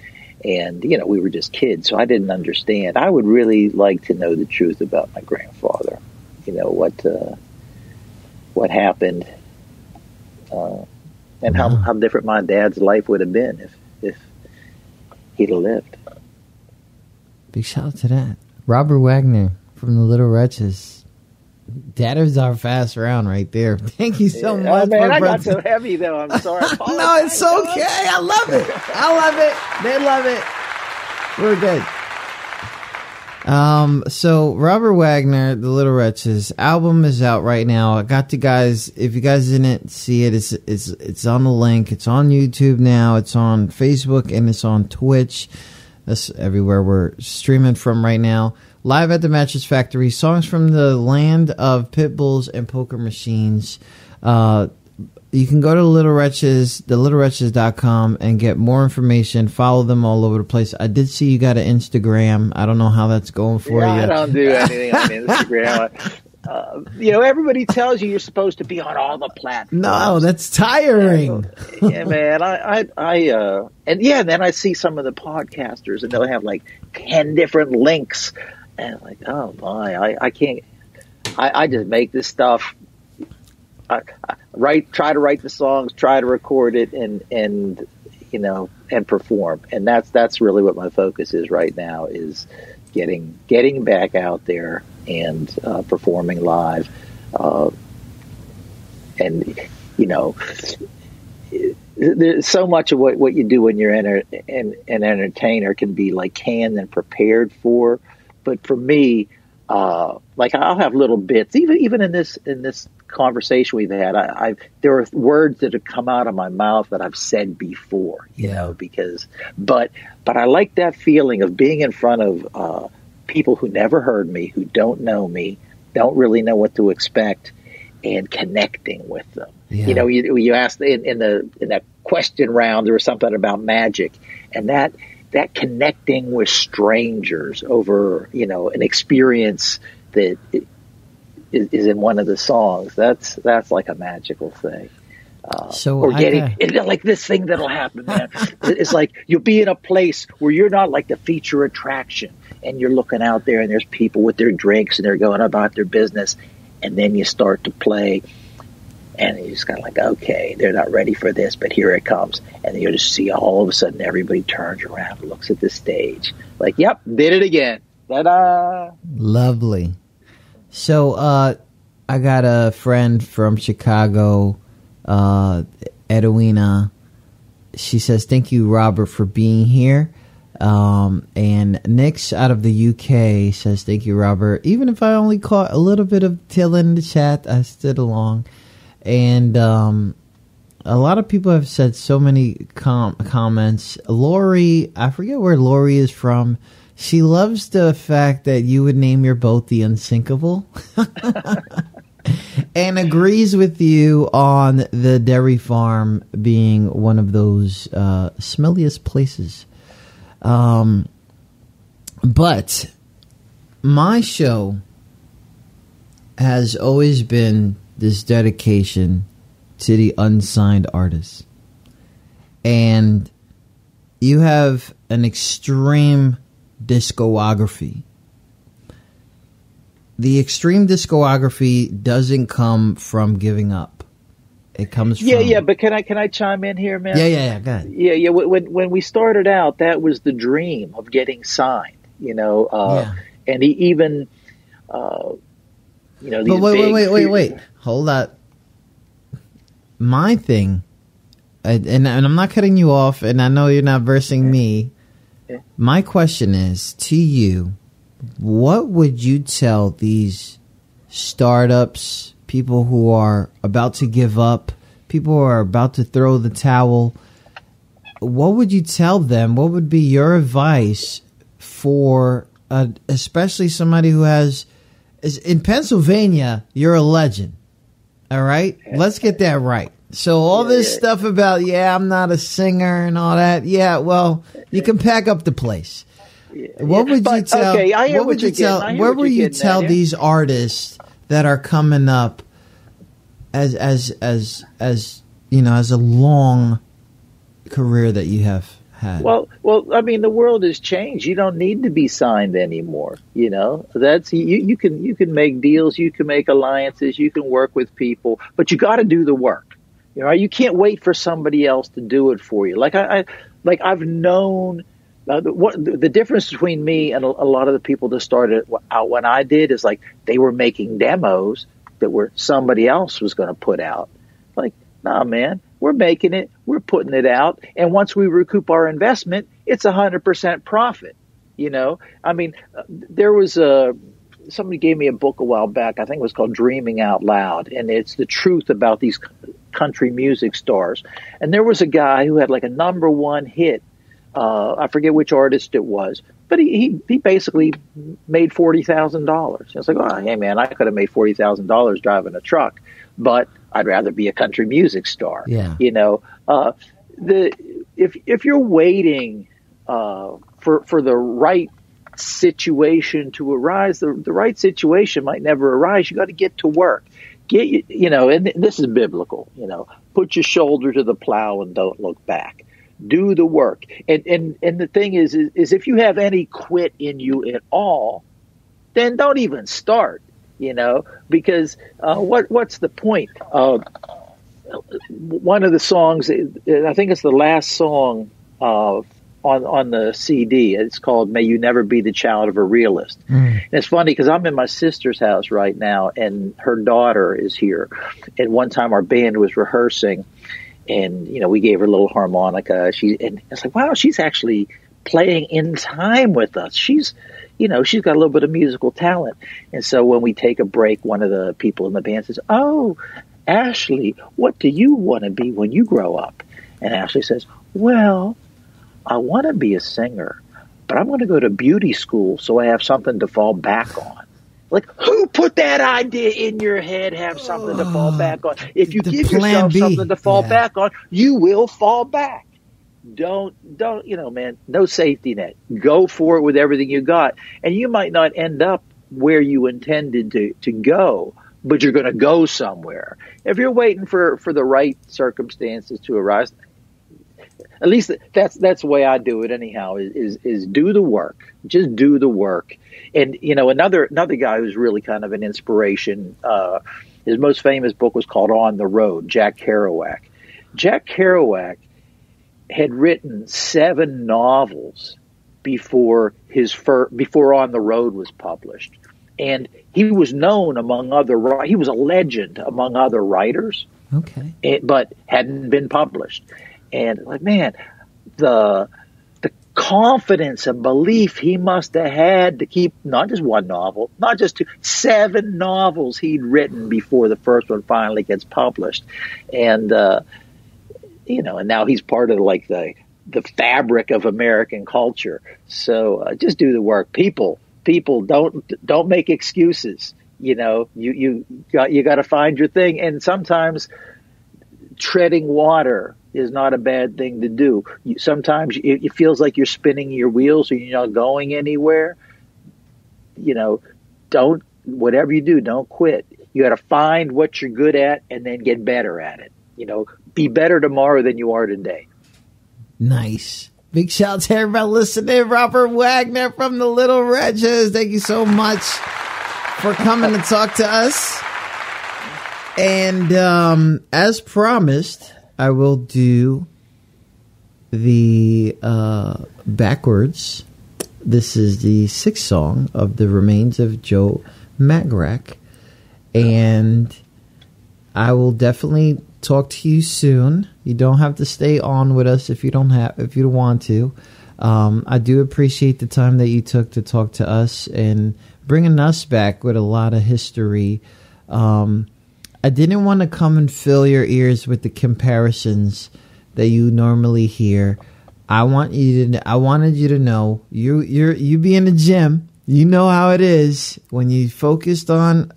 and you know we were just kids, so I didn't understand. I would really like to know the truth about my grandfather. You know what uh, what happened. Uh, and how, how different my dad's life would have been if, if he'd have lived. Big shout out to that. Robert Wagner from the Little Wretches. That is our fast round right there. Thank you so oh much. man, I got so heavy though. I'm sorry. No, it's okay. I love it. I love it. They love it. We're good. Um, so Robert Wagner, The Little Wretches album is out right now. I got you guys. If you guys didn't see it, it's it's it's on the link. It's on YouTube now. It's on Facebook and it's on Twitch. That's everywhere we're streaming from right now. Live at the Mattress Factory. Songs from the land of pit bulls and poker machines. Uh, you can go to Little Wretches, thelittlewretches.com and get more information. Follow them all over the place. I did see you got an Instagram. I don't know how that's going for Yeah, you. I don't do anything on Instagram. Uh, you know, everybody tells you you're supposed to be on all the platforms. No, that's tiring. yeah, man. I, I, I, uh, and yeah, then I see some of the podcasters, and they'll have like ten different links, like, oh my, I, I can't. I, I just make this stuff. I, I write, try to write the songs, try to record it, and and you know, and perform, and that's that's really what my focus is right now is getting getting back out there and uh, performing live, uh, and you know there's so much of what, what you do when you're an, an entertainer can be like canned and prepared for. But for me, uh, like I'll have little bits, even even in this in this conversation we've had, I, I there are words that have come out of my mouth that I've said before, you Yeah. know, because but but I like that feeling of being in front of uh, people who never heard me, who don't know me, don't really know what to expect, and connecting with them. Yeah. You know, you, you asked in, in the in that question round, there was something about magic, and that that connecting with strangers over you know an experience that is, is, in one of the songs. That's that's like a magical thing. Uh, so or I getting uh, got- it's like this thing that'll happen, man. it's like you'll be in a place where you're not like the feature attraction, and you're looking out there, and there's people with their drinks, and they're going about their business, and then you start to play, and you just kind of like, okay, they're not ready for this, but here it comes, and you'll just see all of a sudden everybody turns around, looks at the stage, like, yep, did it again, ta-da! Lovely. So, uh, I got a friend from Chicago, uh, Edwina. She says, Thank you, Robert, for being here. Um, and Nix out of the UK says, Thank you, Robert. Even if I only caught a little bit of Till in the chat, I stood along. And, um, a lot of people have said so many com- comments. Lori, I forget where Lori is from. She loves the fact that you would name your boat the Unsinkable. and agrees with you on the dairy farm being one of those uh, smelliest places. Um, but my show has always been this dedication to the unsigned artists. And you have an extreme discography. The extreme discography doesn't come from giving up. It comes from Yeah, yeah, but can I can I chime in here, man? yeah, yeah, yeah. Go ahead. Yeah, yeah. When when- we started out, that was the dream of getting signed. You know, uh, and he even, uh, you know, But wait, wait, big wait, wait, fe- wait. Hold up. My thing, and, and I'm not cutting you off, and I know you're not versing me. My question is to you: What would you tell these startups, people who are about to give up, people who are about to throw the towel? What would you tell them? What would be your advice for, uh, especially somebody who has is in Pennsylvania, you're a legend. All right? Let's get that right. So all this stuff about yeah, I'm not a singer and all that. Yeah, well, you can pack up the place. What would you tell? okay, I hear what would you tell? What you're you tell these artists that are coming up as as as as you know as a long career that you have Well, well, I mean, the world has changed. You don't need to be signed anymore. You know, that's you. You can you can make deals, you can make alliances, you can work with people, but you got to do the work. You know, you can't wait for somebody else to do it for you. Like I, I like I've known. Uh, the, what the, the difference between me and a, a lot of the people that started out when I did is like they were making demos that were somebody else was going to put out. Like, nah, man, we're making it, we're putting it out, and once we recoup our investment, it's a hundred percent profit. You know, I mean, there was a somebody gave me a book a while back. I think it was called Dreaming Out Loud, and it's the truth about these country music stars. And there was a guy who had like a number one hit. Uh, I forget which artist it was, but he he, he basically made forty thousand dollars. It's like, oh, hey man, I could have made forty thousand dollars driving a truck, but I'd rather be a country music star. Yeah. You know, uh, the if if you're waiting uh, for for the right situation to arise, the the right situation might never arise. You got to get to work. Get you know, and this is biblical. You know, put your shoulder to the plow and don't look back. Do the work. And and and the thing is, is, is if you have any quit in you at all, then don't even start. You know, because uh, what what's the point? Uh, one of the songs, I think it's the last song uh, on on the CD. It's called "May You Never Be the Child of a Realist." And it's funny because I'm in my sister's house right now, and her daughter is here. And one time our band was rehearsing, and you know we gave her a little harmonica. She and it's like, wow, she's actually playing in time with us. She's you know, she's got a little bit of musical talent. And so when we take a break, one of the people in the band says, Oh, Ashley, what do you want to be when you grow up? And Ashley says, Well, I want to be a singer, but I'm going to go to beauty school so I have something to fall back on. Like, who put that idea in your head? Have something to fall back on. If you The give yourself B. something to fall Yeah. back on, you will fall back don't don't you know man no safety net go for it with everything you got and you might not end up where you intended to to go but you're going to go somewhere. If you're waiting for, for the right circumstances to arise, at least that's that's the way I do it anyhow. Is, is is do the work, just do the work. And you know, another another guy who's really kind of an inspiration. Uh, his most famous book was called On the Road. Jack Kerouac. Jack Kerouac had written seven novels before his fir- before On the Road was published, and he was known among other he was a legend among other writers. Okay, it, but hadn't been published. And like, man, the the confidence and belief he must have had to keep not just one novel, not just two, seven novels he'd written before the first one finally gets published, and uh, you know, and now he's part of like the the fabric of American culture. So uh, just do the work, people. People don't don't make excuses. You know, you you got you got to find your thing, and sometimes treading water is not a bad thing to do. You, sometimes it, it feels like you're spinning your wheels or you're not going anywhere. You know, don't whatever you do, don't quit. You got to find what you're good at and then get better at it. You know, be better tomorrow than you are today. Nice. Big shout out to everybody listening. Robert Wagner from the Little Wretches. Thank you so much for coming to talk to us. And um, as promised, I will do the uh, backwards. This is the sixth song of the remains of Joe Magarac. And I will definitely talk to you soon. You don't have to stay on with us if you don't have if you don't want to. Um, I do appreciate the time that you took to talk to us and bringing us back with a lot of history. Um, I didn't want to come and fill your ears with the comparisons that you normally hear. I want you to. I wanted you to know you you're you be in the gym. You know how it is when you focused on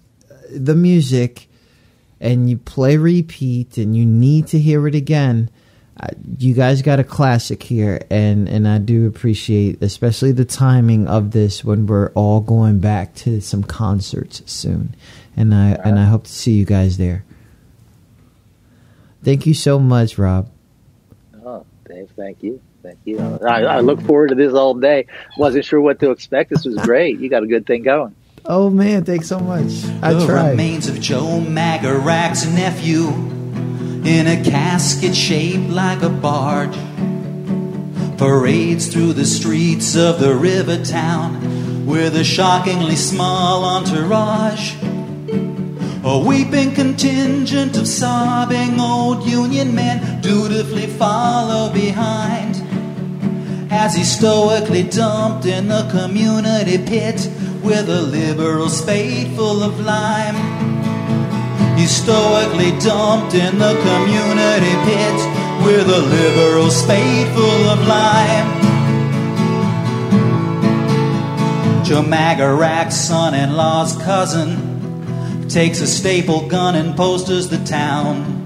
the music and you play repeat and you need to hear it again. You guys got a classic here, and and I do appreciate, especially the timing of this when we're all going back to some concerts soon and I and I hope to see you guys there. Thank you so much, Rob. Oh, Dave, thank you. Thank you. I, I look forward to this all day. Wasn't sure what to expect. This was great. You got a good thing going. Oh man, thanks so much. I the tried. remains of Joe Magarac's nephew in a casket shaped like a barge parades through the streets of the river town with a shockingly small entourage. A weeping contingent of sobbing old Union men dutifully follow behind as he's stoically dumped in the community pit with a liberal spade full of lime. He stoically dumped in the community pit with a liberal spade full of lime. Joe Magarac's son in law's cousin takes a staple gun and posters the town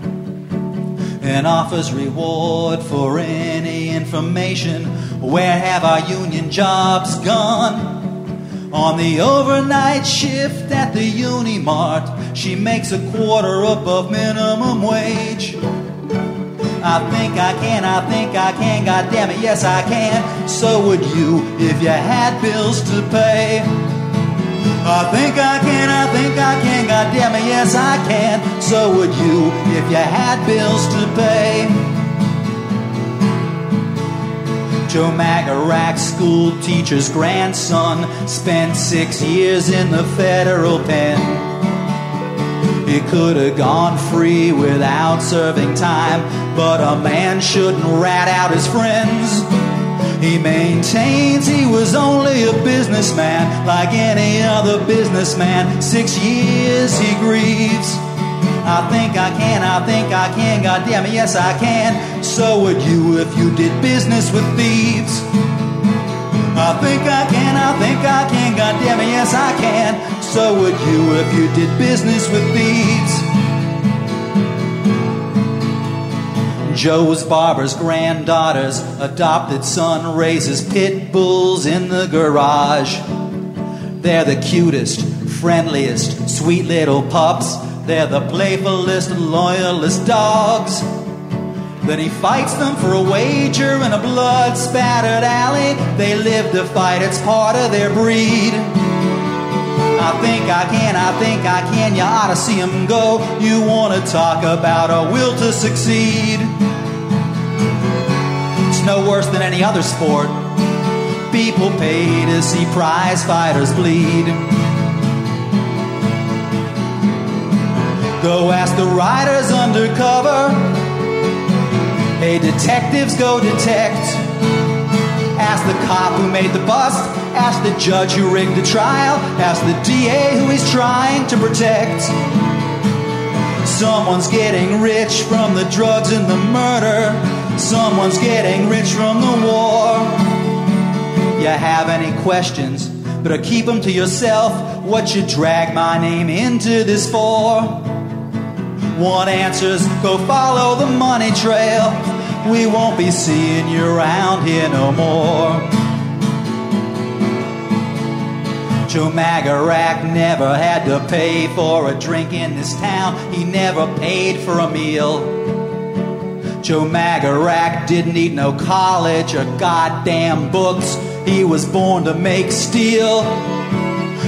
and offers reward for any information. Where have our union jobs gone? On the overnight shift at the Unimart, she makes a quarter above minimum wage. I think I can, I think I can, god damn it, yes I can. So would you if you had bills to pay. I think I can, I think I can, god damn it, yes I can. So would you if you had bills to pay. Joe Magarac, school teacher's grandson, spent six years in the federal pen. He could have gone free without serving time, but a man shouldn't rat out his friends. He maintains he was only a businessman, like any other businessman. Six years he grieves. I think I can, I think I can, god damn it, yes I can. So would you if you did business with thieves. I think I can, I think I can, god damn it, yes I can. So would you if you did business with thieves. Joe's barber's granddaughter's adopted son raises pit bulls in the garage. They're the cutest, friendliest, sweet little pups. They're the playfulest, loyalest dogs. Then he fights them for a wager in a blood spattered alley. They live to fight, it's part of their breed. I think I can, I think I can, you ought to see go. You want to talk about a will to succeed. It's no worse than any other sport. People pay to see prize fighters bleed. Go ask the riders undercover. Hey, detectives, go detect. Ask the cop who made the bust. Ask the judge who rigged the trial. Ask the DA who he's trying to protect. Someone's getting rich from the drugs and the murder. Someone's getting rich from the war. You have any questions? Better keep them to yourself. What you drag my name into this for? One answer's go follow the money trail. We won't be seeing you around here no more. Joe Magarac never had to pay for a drink in this town. He never paid for a meal. Joe Magarac didn't need no college or goddamn books. He was born to make steel.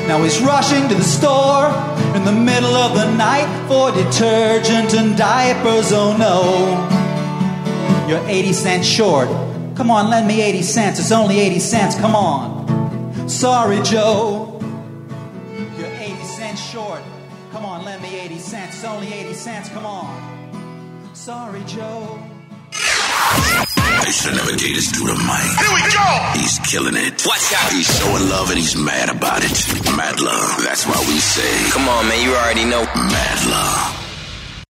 Now he's rushing to the store in the middle of the night for detergent and diapers. Oh no. You're 80 cents short. Come on, lend me 80 cents. It's only 80 cents. Come on. Sorry, Joe. You're 80 cents short. Come on, lend me 80 cents. It's only 80 cents. Come on. Sorry, Joe. They should never gave this dude a mic. Here we go! He's killing it. Watch out! He's showing love and he's mad about it. Mad love. That's why we say. Come on, man, you already know. Mad love.